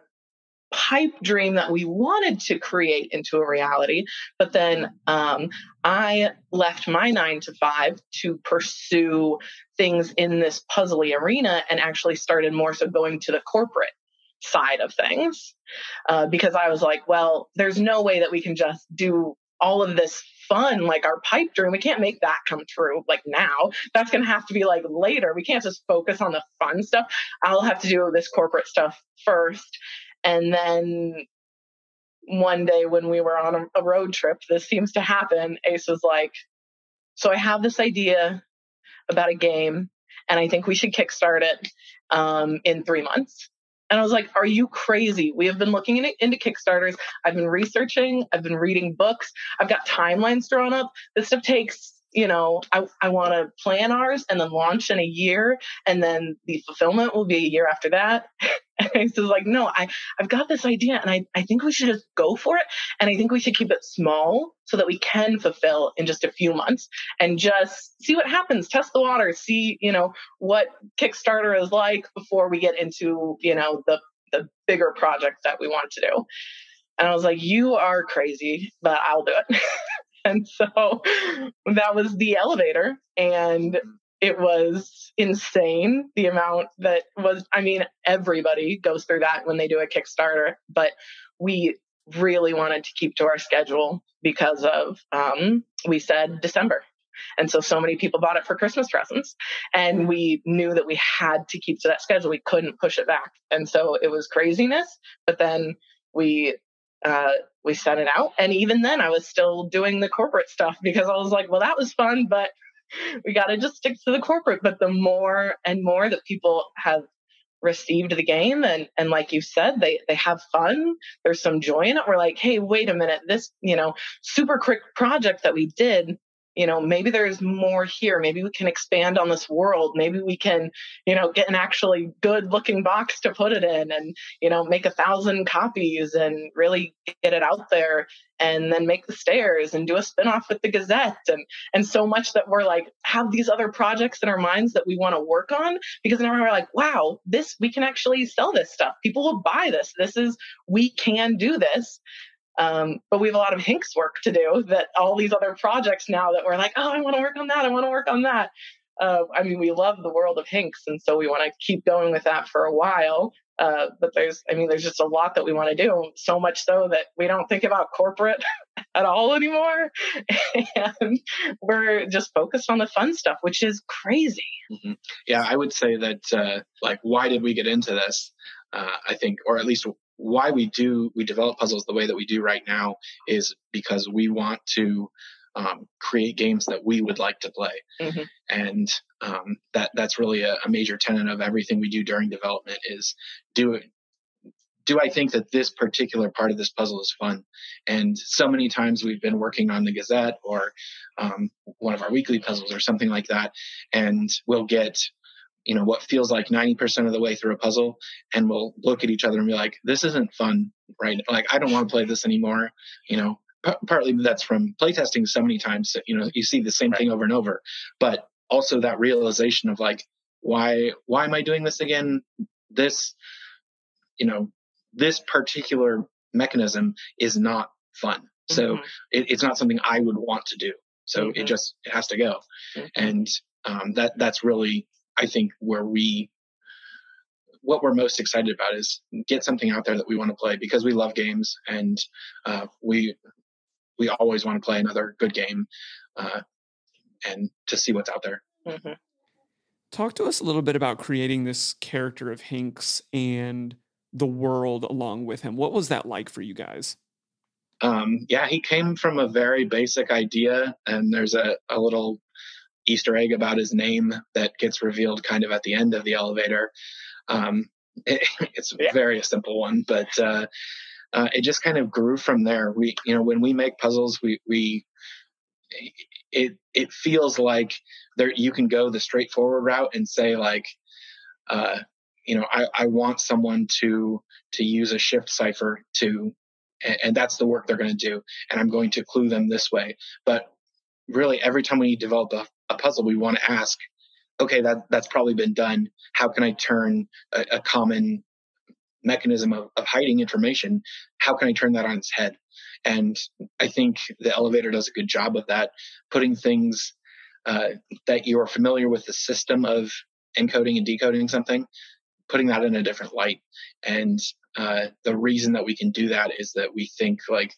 pipe dream that we wanted to create into a reality. But then um, I left my nine to five to pursue things in this puzzly arena and actually started more so going to the corporate side of things uh, because I was like, well, there's no way that we can just do all of this fun like our pipe dream. We can't make that come true like now. That's going to have to be like later. We can't just focus on the fun stuff. I'll have to do this corporate stuff first and then one day when we were on a, a road trip, this seems to happen. Ace was like, So I have this idea about a game, and I think we should kickstart it um, in three months. And I was like, Are you crazy? We have been looking in, into Kickstarters. I've been researching, I've been reading books, I've got timelines drawn up. This stuff takes you know, I, I want to plan ours and then launch in a year, and then the fulfillment will be a year after that. and was like, no, I, I've got this idea, and I, I think we should just go for it. And I think we should keep it small so that we can fulfill in just a few months and just see what happens, test the water, see, you know, what Kickstarter is like before we get into, you know, the the bigger project that we want to do. And I was like, you are crazy, but I'll do it. and so that was the elevator and mm-hmm. it was insane the amount that was i mean everybody goes through that when they do a kickstarter but we really wanted to keep to our schedule because of um, we said mm-hmm. december. And so so many people bought it for christmas presents and we mm-hmm. knew that we had to keep to that schedule. We couldn't push it back. And so it was craziness but then we uh, we sent it out. And even then, I was still doing the corporate stuff because I was like, well, that was fun, but we got to just stick to the corporate. But the more and more that people have received the game and and like you said they they have fun there's some joy in it we're like hey wait a minute this you know super quick project that we did you know maybe there's more here. Maybe we can expand on this world. Maybe we can you know get an actually good looking box to put it in and you know make a thousand copies and really get it out there and then make the stairs and do a spin-off with the gazette and and so much that we're like have these other projects in our minds that we want to work on because now we're like wow this we can actually sell this stuff. People will buy this. This is we can do this um, but we have a lot of Hinks work to do that all these other projects now that we're like, oh, I want to work on that. I want to work on that. Uh, I mean, we love the world of Hinks. And so we want to keep going with that for a while. Uh, but there's, I mean, there's just a lot that we want to do. So much so that we don't think about corporate at all anymore. and we're just focused on the fun stuff, which is crazy. Mm-hmm. Yeah, I would say that, uh, like, why did we get into this? Uh, I think, or at least why we do we develop puzzles the way that we do right now is because we want to um, create games that we would like to play, mm-hmm. and um, that that's really a, a, major tenet of everything we do during development is do it. Do I think that this particular part of this puzzle is fun? And so many times we've been working on the Gazette or um, one of our weekly puzzles or something like that, and we'll get you know what feels like 90% of the way through a puzzle and we'll look at each other and be like this isn't fun right like i don't want to play this anymore you know p- partly that's from playtesting so many times that, you know you see the same right. thing over and over but also that realization of like why why am i doing this again this you know this particular mechanism is not fun so mm-hmm. it, it's not something i would want to do so mm-hmm. it just it has to go mm-hmm. and um, that that's really I think where we what we're most excited about is get something out there that we want to play because we love games and uh, we we always want to play another good game uh, and to see what's out there. Mm-hmm. Talk to us a little bit about creating this character of Hinks and the world along with him. What was that like for you guys? Um, yeah, he came from a very basic idea, and there's a, a little Easter egg about his name that gets revealed kind of at the end of the elevator. Um, it, it's yeah. very a simple one, but uh, uh, it just kind of grew from there. We, you know, when we make puzzles, we we it, it feels like there you can go the straightforward route and say like uh, you know I, I want someone to to use a shift cipher to and, and that's the work they're going to do and i'm going to clue them this way but really every time we develop a, a puzzle we want to ask okay that that's probably been done. How can i turn a, a common mechanism of, of hiding information how can i turn that on its head? And i think the elevator does a good job of that putting things uh, that you are familiar with the system of encoding and decoding something putting that in a different light. And uh, the reason that we can do that is that we think like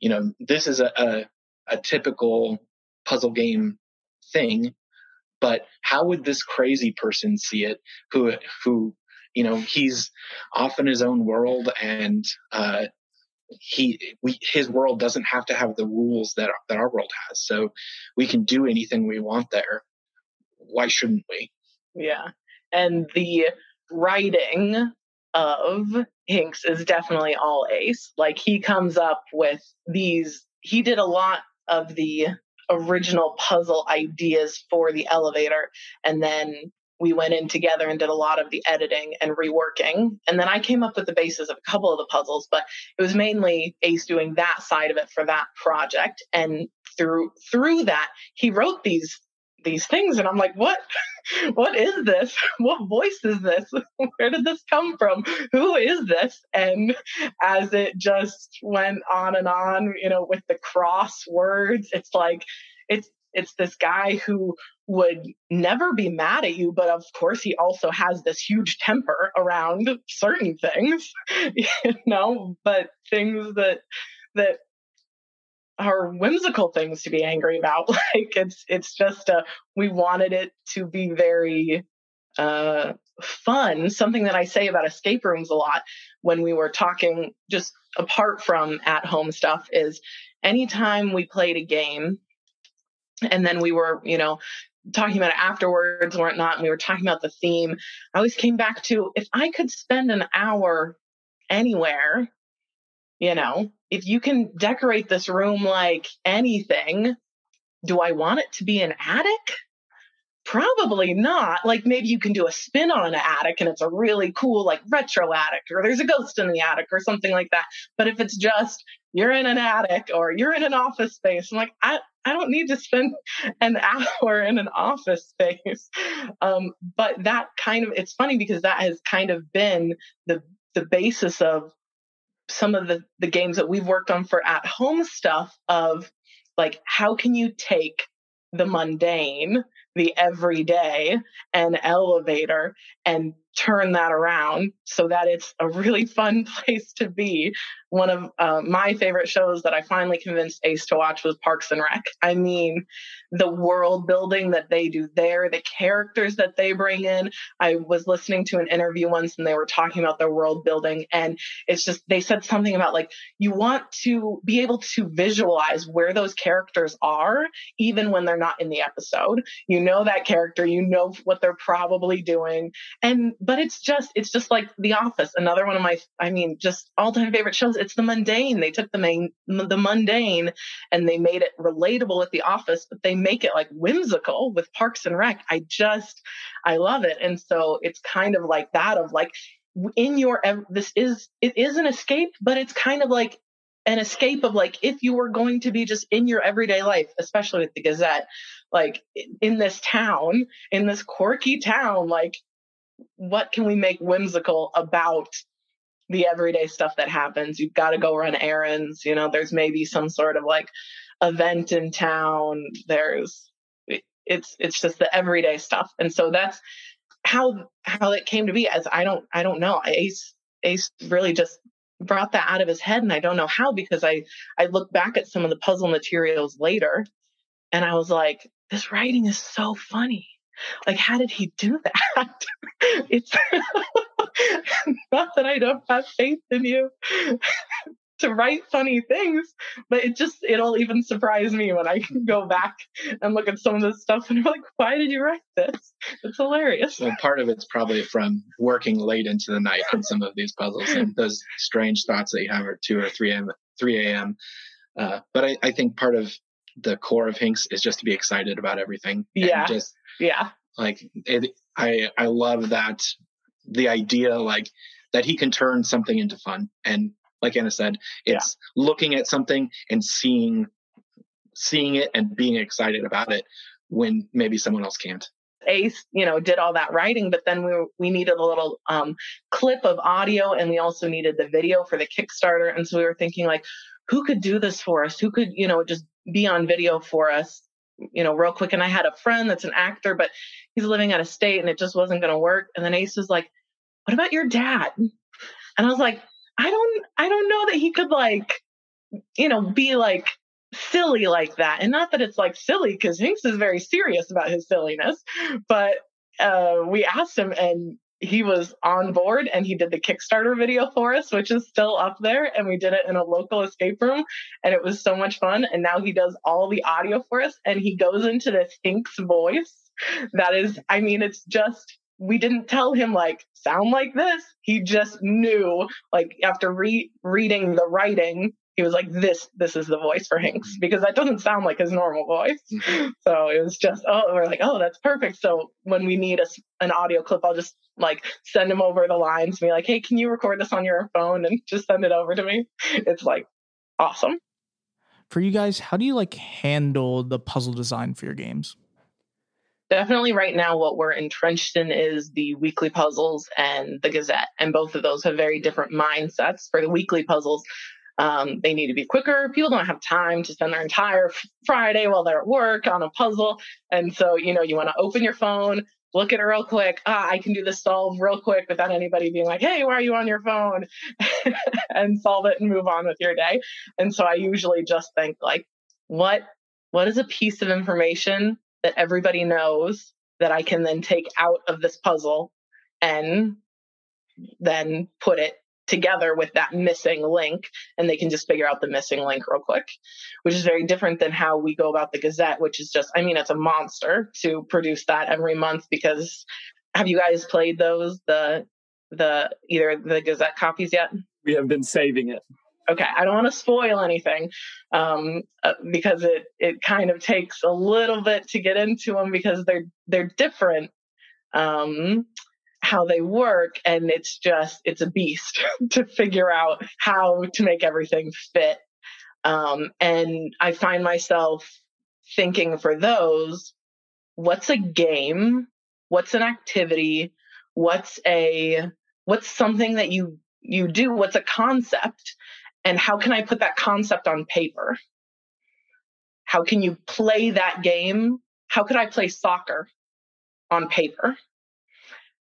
you know this is a, a, a typical puzzle game thing but how would this crazy person see it who who you know he's off in his own world and uh, he we his world doesn't have to have the rules that that our world has. So we can do anything we want there. Why shouldn't we? Yeah. And the writing of Hinks is definitely all ace. Like he comes up with these, he did a lot of the original puzzle ideas for the elevator. And then we went in together and did a lot of the editing and reworking. And then I came up with the basis of a couple of the puzzles, but it was mainly Ace doing that side of it for that project. And through through that, he wrote these these things and i'm like what? What is this? What voice is this? Where did this come from? Who is this? And as it just went on and on you know with the cross words it's like it's it's this guy who would never be mad at you, but of course he also has this huge temper around certain things, you know, but things that that are whimsical things to be angry about. like it's it's just a we wanted it to be very uh fun. Something that I say about escape rooms a lot when we were talking just apart from at home stuff is anytime we played a game and then we were, you know, talking about it afterwards or whatnot, and we were talking about the theme, I always came back to if I could spend an hour anywhere, you know, if you can decorate this room like anything, do I want it to be an attic? Probably not. Like maybe you can do a spin on an attic and it's a really cool, like retro attic, or there's a ghost in the attic or something like that. But if it's just you're in an attic or you're in an office space, I'm like, I, I don't need to spend an hour in an office space. Um, but that kind of, it's funny because that has kind of been the, the basis of some of the, the games that we've worked on for at home stuff of like, how can you take the mundane, the everyday, and elevator and turn that around so that it's a really fun place to be. One of uh, my favorite shows that I finally convinced Ace to watch was Parks and Rec. I mean, the world building that they do there, the characters that they bring in. I was listening to an interview once and they were talking about their world building, and it's just, they said something about like, you want to be able to visualize where those characters are, even when they're not in the episode. You know that character, you know what they're probably doing. And but it's just it's just like The Office, another one of my I mean just all time favorite shows. It's the mundane. They took the main the mundane and they made it relatable at The Office, but they make it like whimsical with Parks and Rec. I just I love it, and so it's kind of like that of like in your this is it is an escape, but it's kind of like an escape of like if you were going to be just in your everyday life, especially with the Gazette, like in this town, in this quirky town, like what can we make whimsical about the everyday stuff that happens? You've got to go run errands. You know, there's maybe some sort of like event in town. There's it's it's just the everyday stuff, and so that's how how it came to be. As I don't I don't know. Ace Ace really just brought that out of his head, and I don't know how because I I look back at some of the puzzle materials later, and I was like, this writing is so funny like, how did he do that? it's not that I don't have faith in you to write funny things, but it just, it'll even surprise me when I go back and look at some of this stuff and I'm like, why did you write this? It's hilarious. Well, part of it's probably from working late into the night on some of these puzzles and those strange thoughts that you have at 2 or 3 a.m. 3 a.m. Uh, but I, I think part of the core of Hinks is just to be excited about everything. and Yeah. just Yeah. like it, I I love that the idea like that he can turn something into fun and like Anna said, Yeah. it's looking at something and seeing seeing it and being excited about it when maybe someone else can't. Ace, you know, did all that writing, but then we we needed a little um, clip of audio, and we also needed the video for the Kickstarter. And so we were thinking, like, who could do this for us? Who could, you know, just be on video for us, you know, real quick? And I had a friend that's an actor, but he's living out of state, and it just wasn't going to work. And then Ace was like, "What about your dad?" And I was like, "I don't, I don't know that he could like, you know, be like." silly like that. And not that it's like silly because Hinks is very serious about his silliness, but uh, we asked him and he was on board and he did the Kickstarter video for us, which is still up there. And we did it in a local escape room and it was so much fun. And now he does all the audio for us and he goes into this Hinks voice that is, I mean, it's just, we didn't tell him like sound like this. He just knew like after re- reading the writing, he was like, this, this is the voice for Hinks mm-hmm. because that doesn't sound like his normal voice. Mm-hmm. So it was just, oh, we're like, oh, that's perfect. So when we need a, an audio clip, I'll just like send him over the lines, and be like, hey, can you record this on your phone and just send it over to me? It's like awesome. For you guys, how do you like handle the puzzle design for your games? Definitely right now, what we're entrenched in is the weekly puzzles and the Gazette. And both of those have very different mindsets. For the weekly puzzles, um, they need to be quicker. People don't have time to spend their entire Friday while they're at work on a puzzle. And so, you know, you want to open your phone, look at it real quick. Ah, I can do this solve real quick without anybody being like, hey, why are you on your phone? and solve it and move on with your day. And so I usually just think like, what what is a piece of information that everybody knows that I can then take out of this puzzle and then put it together with that missing link and they can just figure out the missing link real quick which is very different than how we go about the gazette which is just i mean it's a monster to produce that every month because have you guys played those the the either the gazette copies yet We have been saving it. okay i don't want to spoil anything um, uh, because it it kind of takes a little bit to get into them because they're they're different um, how they work and it's just it's a beast to figure out how to make everything fit. Um, and i find myself thinking for those what's a game? What's an activity? What's a what's something that you you do? What's a concept? And how can i put that concept on paper? How can you play that game? How could i play soccer on paper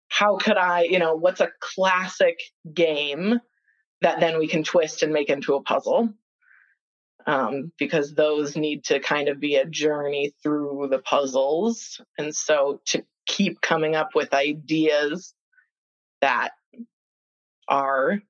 how could i you know what's a classic game that then we can twist and make into a puzzle? Um, because those need to kind of be a journey through the puzzles. And so to keep coming up with ideas that are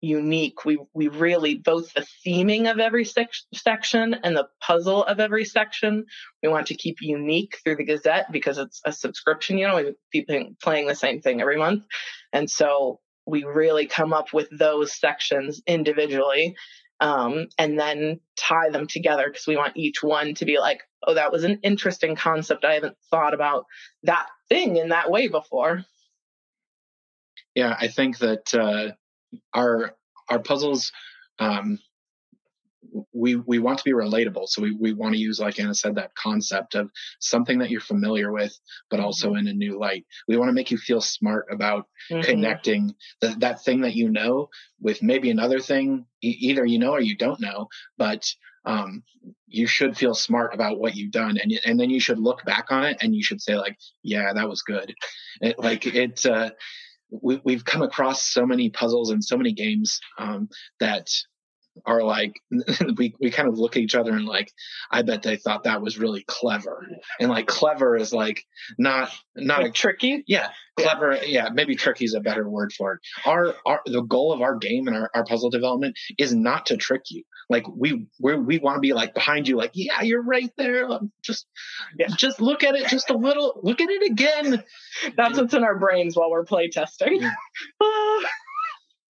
unique. We we really both the theming of every sec- section and the puzzle of every section. We want to keep unique through the Gazette because it's a subscription. You know, we keep playing- the same thing every month, and so we really come up with those sections individually. Um, and then tie them together because we want each one to be like, oh, that was an interesting concept. I haven't thought about that thing in that way before. Yeah, I think that uh, our our puzzles um, we we want to be relatable, so we we want to use, like Anna said, that concept of something that you're familiar with, but also in a new light. We want to make you feel smart about Mhm. connecting the, that thing that you know with maybe another thing e- either you know or you don't know but um, you should feel smart about what you've done and, and then you should look back on it and you should say like yeah that was good it, like it uh, we, we've come across so many puzzles and so many games um, that are like we, we kind of look at each other and like i bet they thought that was really clever and like clever is like not not a tricky. yeah, clever. Yeah, maybe tricky is a better word for it. Our, our the goal of our game and our, our puzzle development is not to trick you. Like we we we want to be like behind you, like yeah, you're right there. Um, Just Yeah. just look at it just a little. Look at it again. That's what's in our brains while we're play testing. Ah.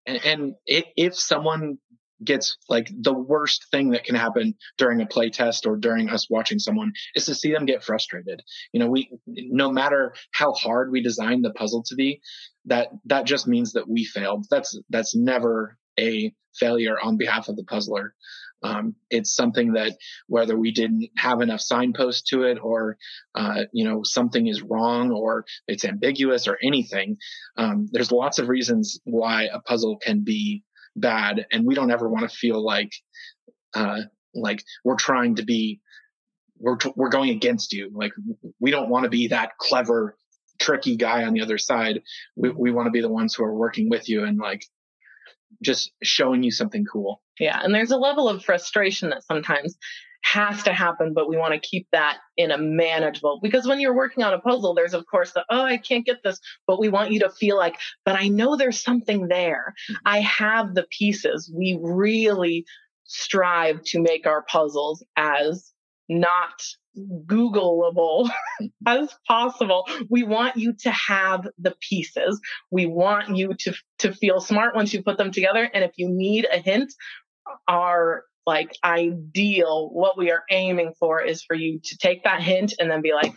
And, and if someone gets like the worst thing that can happen during a play test or during us watching someone is to see them get frustrated. You know, we no matter how hard we design the puzzle to be, that that just means that we failed. That's that's never a failure on behalf of the puzzler. Um, it's something that whether we didn't have enough signposts to it or, uh, you know, something is wrong or it's ambiguous or anything. Um, there's lots of reasons why a puzzle can be bad. And we don't ever want to feel like, uh, like we're trying to be, we're, we're going against you. Like we don't want to be that clever, tricky guy on the other side. We, we want to be the ones who are working with you and like just showing you something cool. Yeah. And there's a level of frustration that sometimes has to happen, but we want to keep that in a manageable because when you're working on a puzzle, there's of course the, oh, I can't get this, but we want you to feel like, but I know there's something there. Mm-hmm. I have the pieces. We really strive to make our puzzles as not Googleable as possible. We want you to have the pieces. We want you to, to feel smart once you put them together. And if you need a hint, our like ideal, what we are aiming for is for you to take that hint and then be like,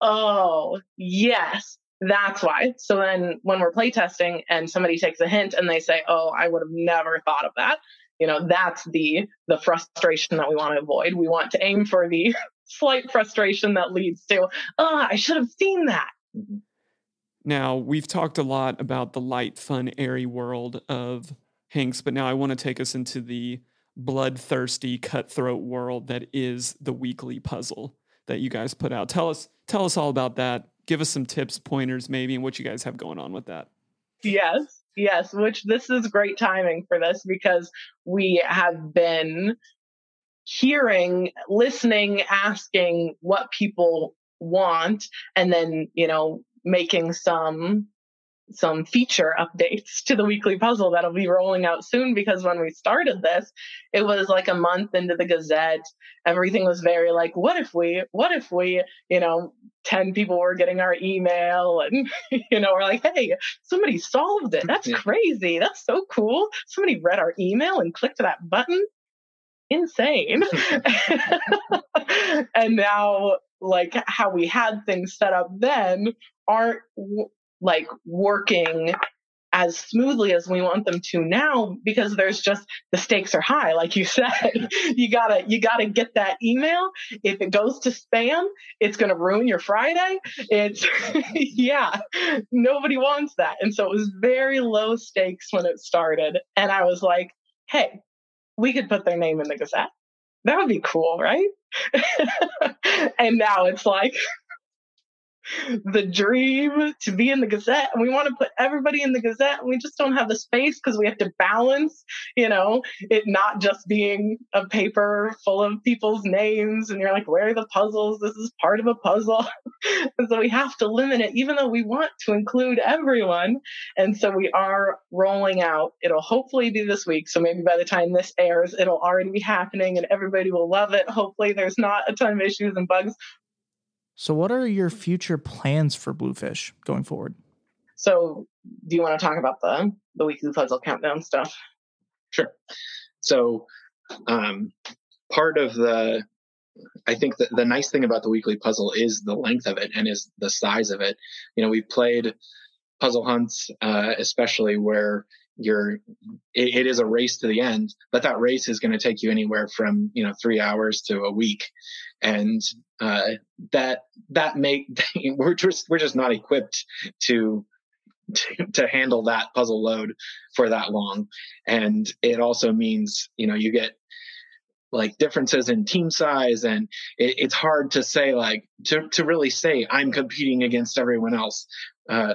oh, yes, that's why. So then when we're playtesting and somebody takes a hint and they say, oh, I would have never thought of that you know that's the the frustration that we want to avoid we want to aim for the slight frustration that leads to oh i should have seen that now we've talked a lot about the light fun airy world of Hinks but now i want to take us into the bloodthirsty cutthroat world that is the weekly puzzle that you guys put out. Tell us tell us all about that. Give us some tips pointers maybe and what you guys have going on with that. Yes Yes, which this is great timing for this because we have been hearing, listening, asking what people want, and then, you know, making some some feature updates to the weekly puzzle that'll be rolling out soon because when we started this it was like a month into the gazette. Everything was very like what if we what if we you know 10 people were getting our email and you know we're like hey somebody solved it. That's yeah. crazy. That's so cool. Somebody read our email and clicked that button? Insane. And now like how we had things set up then aren't like working as smoothly as we want them to now because there's just the stakes are high like you said. You gotta you gotta get that email. If it goes to spam it's gonna ruin your friday. It's yeah nobody wants that. And so it was very low stakes when it started. And i was like hey we could put their name in the gazette. That would be cool right? And now it's like the dream to be in the Gazette. And we want to put everybody in the Gazette. And we just don't have the space because we have to balance, you know, it not just being a paper full of people's names. And you're like, where are the puzzles? This is part of a puzzle. and so we have to limit it, even though we want to include everyone. And so we are rolling out. It'll hopefully be this week. So maybe by the time this airs, it'll already be happening and everybody will love it. Hopefully there's not a ton of issues and bugs so, what are your future plans for Bluefish going forward? So, do you want to talk about the the weekly puzzle countdown stuff? Sure. So, um, part of the I think that the nice thing about the weekly puzzle is the length of it and is the size of it. You know, we've played puzzle hunts, uh, especially where you're it, it is a race to the end but that race is going to take you anywhere from you know three hours to a week. And uh, that that make we're just we're just not equipped to, to to handle that puzzle load for that long. And it also means you know you get like differences in team size and it, it's hard to say like to, to really say i'm competing against everyone else. Uh,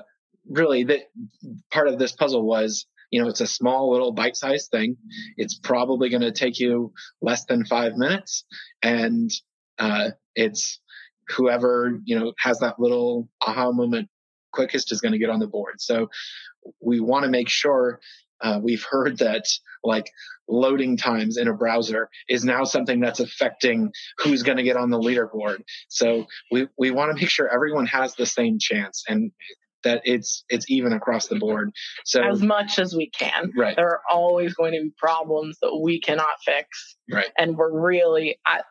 really that part of this puzzle was you know, it's a small little bite sized thing. It's probably going to take you less than five minutes. And, uh, it's whoever, you know, has that little aha moment quickest is going to get on the board. So we want to make sure uh, we've heard that like loading times in a browser is now something that's affecting who's going to get on the leaderboard. So we, we want to make sure everyone has the same chance. And that it's it's even across the board. So as much as we can. Right. There are always going to be problems that we cannot fix. Right. And we're really I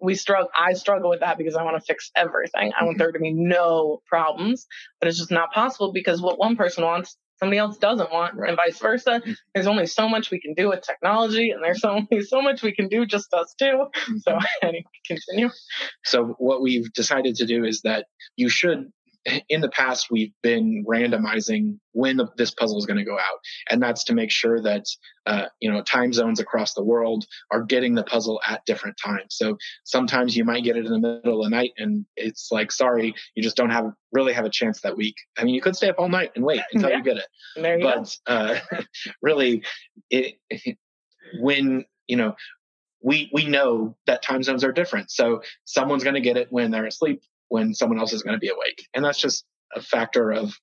we struggle I struggle with that because I want to fix everything. I want Mhm. there to be no problems, but it's just not possible because what one person wants somebody else doesn't want Right. and vice versa. Mhm. There's only so much we can do with technology and there's only so much we can do just us too. So anyway, continue. So what we've decided to do is that you should in the past we've been randomizing when the, this puzzle is going to go out and that's to make sure that uh, you know time zones across the world are getting the puzzle at different times so sometimes you might get it in the middle of the night and it's like sorry you just don't have really have a chance that week i mean you could stay up all night and wait until Yeah. you get it there you go. but uh, really it when you know we we know that time zones are different so someone's going to get it when they're asleep when someone else is going to be awake and that's just a factor of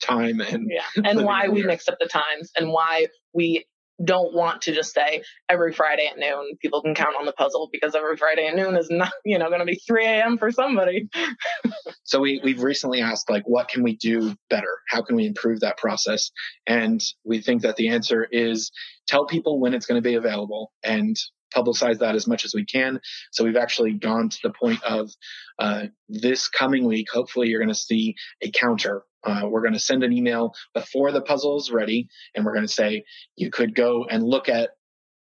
time and Yeah. And why we mix up the times and why we don't want to just say every Friday at noon people can count on the puzzle because every Friday at noon is not, you know, going to be 3 a.m. for somebody. so we we've recently asked like what can we do better how can we improve that process and we think that the answer is tell people when it's going to be available and publicize that as much as we can. So we've actually gone to the point of uh, this coming week hopefully you're going to see a counter. Uh, we're going to send an email before the puzzle is ready and we're going to say you could go and look at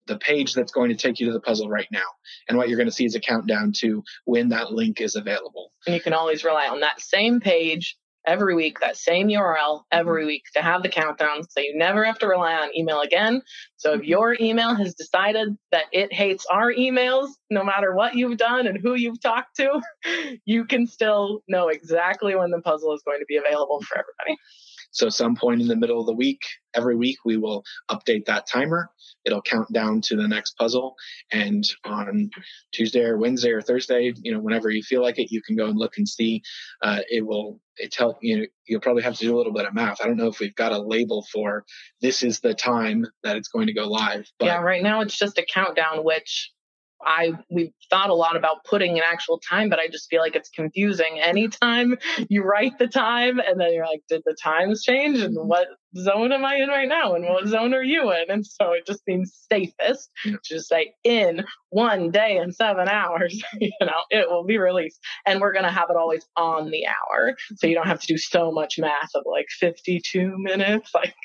the page that's going to take you to the puzzle right now. And what you're going to see is a countdown to when that link is available. And you can always rely on that same page every week, that same URL every mm-hmm. week to have the countdown so you never have to rely on email again. So if mm-hmm. your email has decided that it hates our emails, no matter what you've done and who you've talked to, you can still know exactly when the puzzle is going to be available for everybody. So some point in the middle of the week, every week we will update that timer. It'll count down to the next puzzle. And on Tuesday or Wednesday or Thursday, you know, whenever you feel like it, you can go and look and see. Uh, it will it tell you know, you'll probably have to do a little bit of math. I don't know if we've got a label for this is the time that it's going to go live. But yeah, right now it's just a countdown, which I we've thought a lot about putting an actual time, but I just feel like it's confusing. Anytime you write the time and then you're like, did the times change? And mm-hmm. what zone am I in right now? And what zone are you in? And so it just seems safest to just say in one day and seven hours, you know, it will be released. And we're gonna have it always on the hour. So you don't have to do so much math of like 52 minutes, like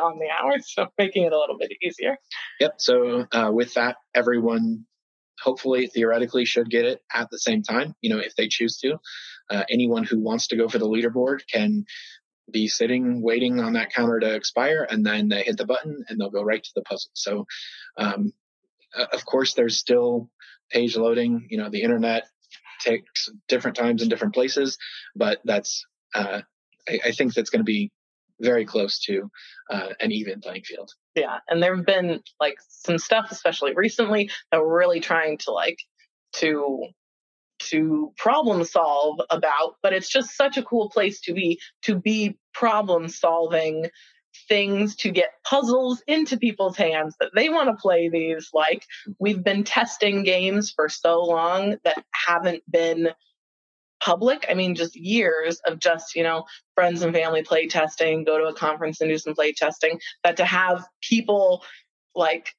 on the hour. So making it a little bit easier. Yep. So uh, with that, everyone hopefully theoretically should get it at the same time. You know, if they choose to. Uh, anyone who wants to go for the leaderboard can be sitting waiting on that counter to expire, and then they hit the button and they'll go right to the puzzle. So, um, of course, there's still page loading. You know, the internet takes different times in different places, but that's uh, I, I think that's going to be very close to uh, an even playing field. Yeah, and there have been like some stuff, especially recently, that we're really trying to like to to problem solve about. But it's just such a cool place to be to be problem solving things to get puzzles into people's hands that they want to play these like we've been testing games for so long that haven't been public i mean just years of just you know friends and family play testing go to a conference and do some play testing that to have people like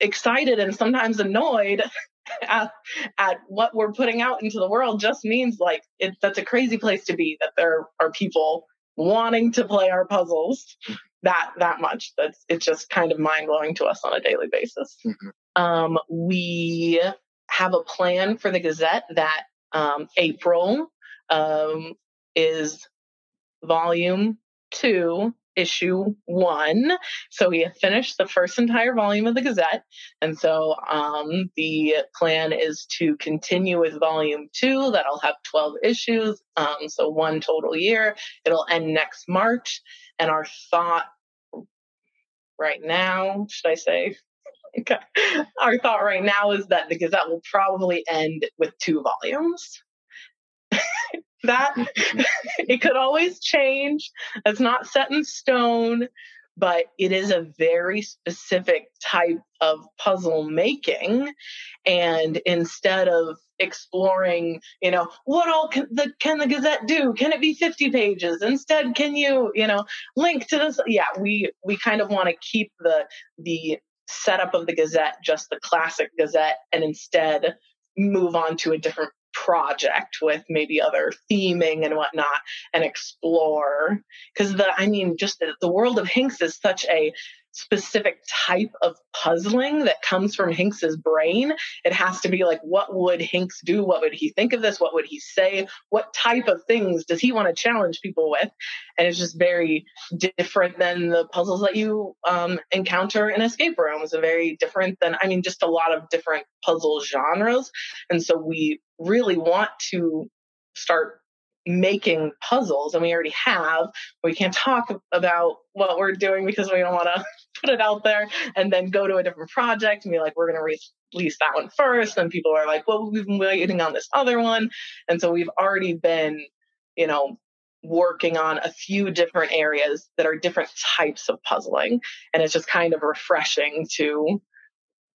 excited and sometimes annoyed at, at what we're putting out into the world just means like it, that's a crazy place to be that there are people wanting to play our puzzles that that much that's it's just kind of mind-blowing to us on a daily basis Mhm. um, we have a plan for the gazette that um, april um, is volume two issue one. So we have finished the first entire volume of the Gazette. And so um, the plan is to continue with volume two. That'll have 12 issues. Um, so one total year. It'll end next March. And our thought right now, should I say? Okay. Our thought right now is that the Gazette will probably end with two volumes. that mm-hmm. it could always change. It's not set in stone, but it is a very specific type of puzzle making. And instead of exploring, you know, what all can the can the Gazette do? Can it be 50 pages? Instead, can you, you know, link to this? Yeah, we we kind of want to keep the the setup of the Gazette just the classic Gazette and instead move on to a different project with maybe other theming and whatnot and explore because the i mean just the, the world of hinks is such a specific type of puzzling that comes from Hinks's brain. It has to be like, what would Hinks do? What would he think of this? What would he say? What type of things does he want to challenge people with? And it's just very different than the puzzles that you um, encounter in escape rooms. A very different than, I mean, just a lot of different puzzle genres. And so we really want to start making puzzles and we already have we can't talk about what we're doing because we don't want to put it out there and then go to a different project and be like we're going to release that one first and people are like well we've been waiting on this other one and so we've already been you know working on a few different areas that are different types of puzzling and it's just kind of refreshing to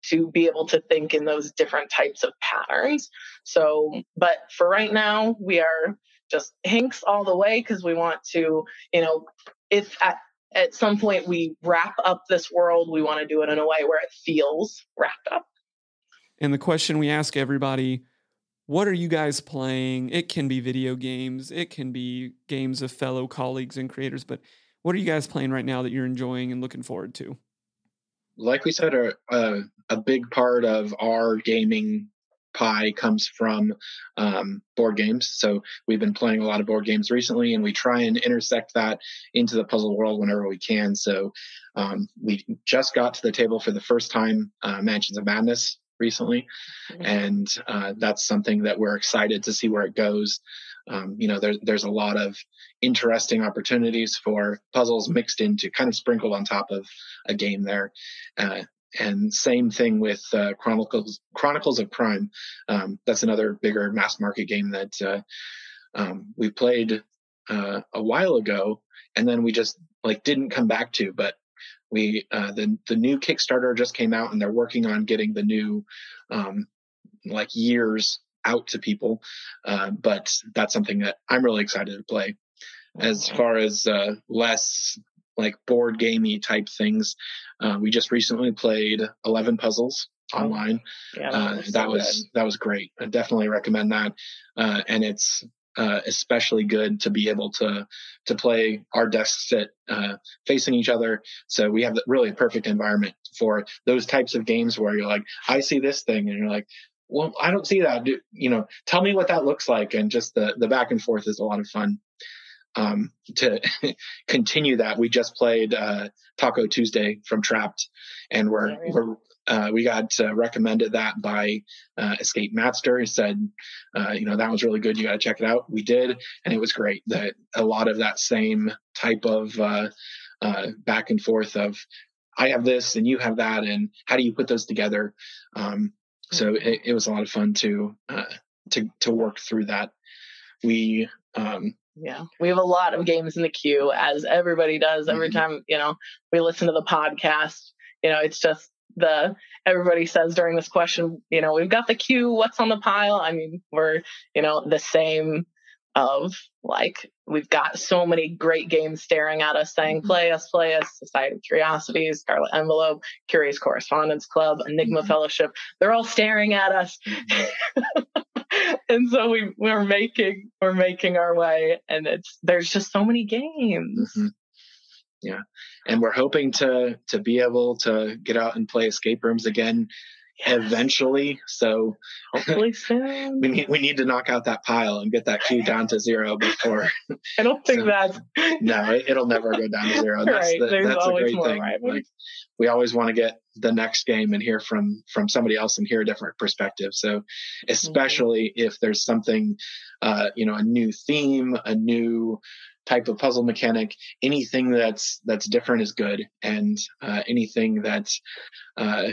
to be able to think in those different types of patterns so but for right now we are just hinks all the way because we want to, you know, if at at some point we wrap up this world, we want to do it in a way where it feels wrapped up. And the question we ask everybody what are you guys playing? It can be video games, it can be games of fellow colleagues and creators, but what are you guys playing right now that you're enjoying and looking forward to? Like we said, a, a, a big part of our gaming pie comes from um, board games. So we've been playing a lot of board games recently, and we try and intersect that into the puzzle world whenever we can. So um, we just got to the table for the first time, uh, Mansions of Madness recently, mm-hmm. and uh, that's something that we're excited to see where it goes. Um, you know, there, there's a lot of interesting opportunities for puzzles mixed into kind of sprinkled on top of a game there. Uh, and same thing with uh, Chronicles Chronicles of Crime. Um, that's another bigger mass market game that uh, um, we played uh, a while ago, and then we just like didn't come back to. But we uh, the the new Kickstarter just came out, and they're working on getting the new um, like years out to people. Uh, but that's something that I'm really excited to play. As far as uh, less like board gamey type things. Uh, we just recently played 11 puzzles oh, online. Yeah, that, uh, was, that, was that was great. I definitely recommend that. Uh, and it's uh, especially good to be able to to play our desks sit uh, facing each other. So we have really a perfect environment for those types of games where you're like, I see this thing, and you're like, well, I don't see that. You know, tell me what that looks like, and just the the back and forth is a lot of fun um, to continue that, we just played uh, Taco Tuesday from Trapped, and we're we're uh, we got uh, recommended that by uh, Escape Master. He said, uh, you know, that was really good. You got to check it out. We did, and it was great. That a lot of that same type of uh, uh, back and forth of I have this and you have that, and how do you put those together? Um, so mm-hmm. it, it, was a lot of fun to uh, to to work through that. We um, yeah, we have a lot of games in the queue, as everybody does. Every mm-hmm. time you know we listen to the podcast, you know, it's just the everybody says during this question, you know, we've got the queue. What's on the pile? I mean, we're you know the same of like we've got so many great games staring at us saying mm-hmm. play us play us society of curiosities scarlet envelope curious correspondence club enigma mm-hmm. fellowship they're all staring at us and so we we're making we're making our way and it's there's just so many games mm-hmm. yeah and we're hoping to to be able to get out and play escape rooms again eventually. So hopefully soon. we need we need to knock out that pile and get that queue down to zero before. I don't think so, that. no, it, will never go down to zero. That's right. the, There's that's always a great thing. Like we always want to get the next game and hear from from somebody else and hear a different perspective. So especially mm-hmm. if there's something, uh, you know, a new theme, a new type of puzzle mechanic anything that's that's different is good and uh, anything that's uh,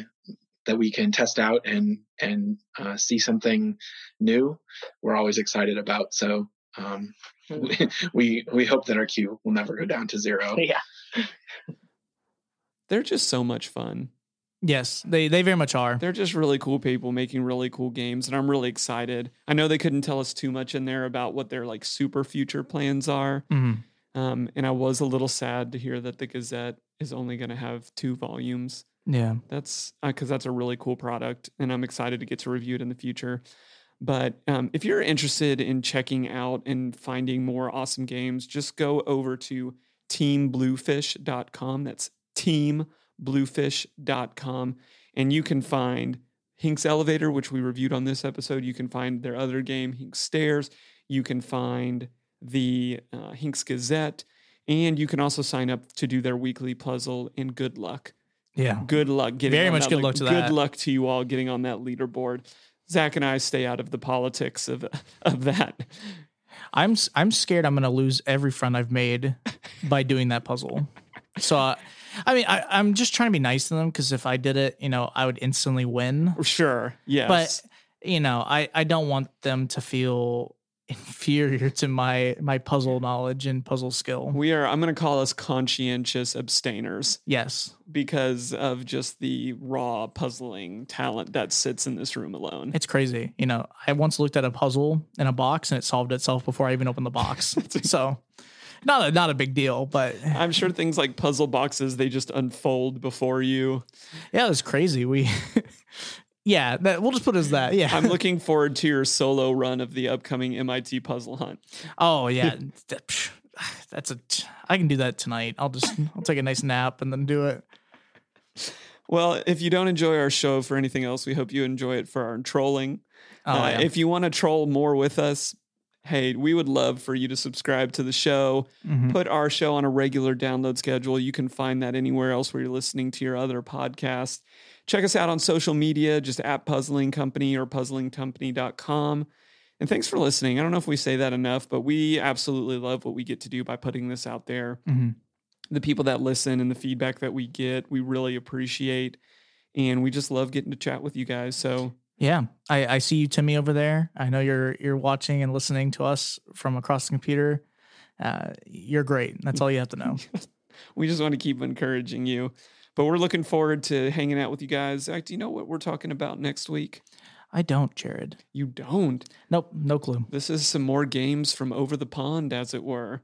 that we can test out and and uh, see something new, we're always excited about. So um, we, we we hope that our queue will never go down to zero. Yeah. they're just so much fun. Yes, they they very much are. They're just really cool people making really cool games, and I'm really excited. I know they couldn't tell us too much in there about what their like super future plans are, Mhm. um, and I was a little sad to hear that the Gazette is only going to have two volumes. Yeah. That's because that's a really cool product, and I'm excited to get to review it in the future. But um, if you're interested in checking out and finding more awesome games, just go over to teambluefish.com. That's teambluefish.com. And you can find Hink's Elevator, which we reviewed on this episode. You can find their other game, Hink's Stairs. You can find the uh, Hink's Gazette. And you can also sign up to do their weekly puzzle. And good luck Yeah. good luck getting Very much that, good like, luck to good that. luck to you all getting on that leaderboard zach and i stay out of the politics of of that I'm I'm scared I'm going to lose every friend I've made by doing that puzzle. So, uh, I mean, I, I'm just trying to be nice to them because if I did it, you know, I would instantly win. sure yes But you know, I I don't want them to feel inferior to my my puzzle knowledge and puzzle skill. we are i'm going to call us conscientious abstainers Yes, because of just the raw puzzling talent that sits in this room alone it's crazy. You know, I once looked at a puzzle in a box and it solved itself before I even opened the box. so, not a, not a big deal, but i'm sure things like puzzle boxes they just unfold before you yeah, it was crazy. We. Yeah, that, we'll just put it as that. Yeah. i'm looking forward to your solo run of the upcoming mit puzzle hunt Oh yeah, that's a. I can do that tonight. I'll just I'll take a nice nap and then do it. Well, if you don't enjoy our show for anything else, we hope you enjoy it for our trolling. Oh, Uh, yeah. If you want to troll more with us, hey, we would love for you to subscribe to the show. Mhm. Put our show on a regular download schedule. You can find that anywhere else where you're listening to your other podcasts. Check us out on social media, just at Puzzling Company or puzzlingcompany.com. And thanks for listening. I don't know if we say that enough, but we absolutely love what we get to do by putting this out there Mhm. the people that listen and the feedback that we get, we really appreciate. And we just love getting to chat with you guys. So Yeah, I, I see you, Timmy, over there. I know you're you're watching and listening to us from across the computer. Uh, you're great. That's all you have to know. we just want to keep encouraging you. But we're looking forward to hanging out with you guys. Zach, do you know what we're talking about next week? I don't, Jared. You don't. Nope, no clue. This is some more games from over the pond, as it were.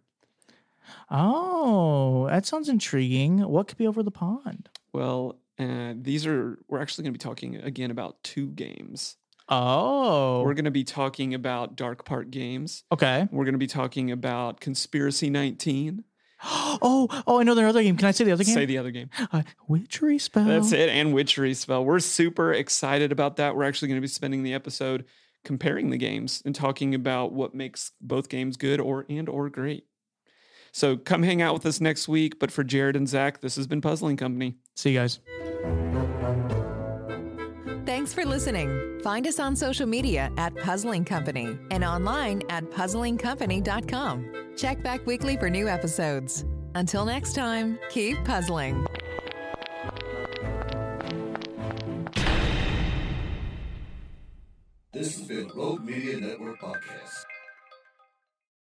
Oh, that sounds intriguing. What could be over the pond? Well, uh, these are, we're actually going to be talking again about two games. Oh, We're going to be talking about Dark Park games. okay. We're going to be talking about Conspiracy 19. Oh, oh, I know their other game. Can I say the other game? Say the other game. uh, Witchery spell. That's it. And Witchery Spell. We're super excited about that. We're actually going to be spending the episode comparing the games and talking about what makes both games good or and or great. So come hang out with us next week. But for Jared and Zach, this has been Puzzling Company. See you guys. Thanks for listening. Find us on social media at Puzzling Company and online at puzzlingcompany.com. Check back weekly for new episodes. Until next time, keep puzzling. This has been Rogue Media Network Podcast.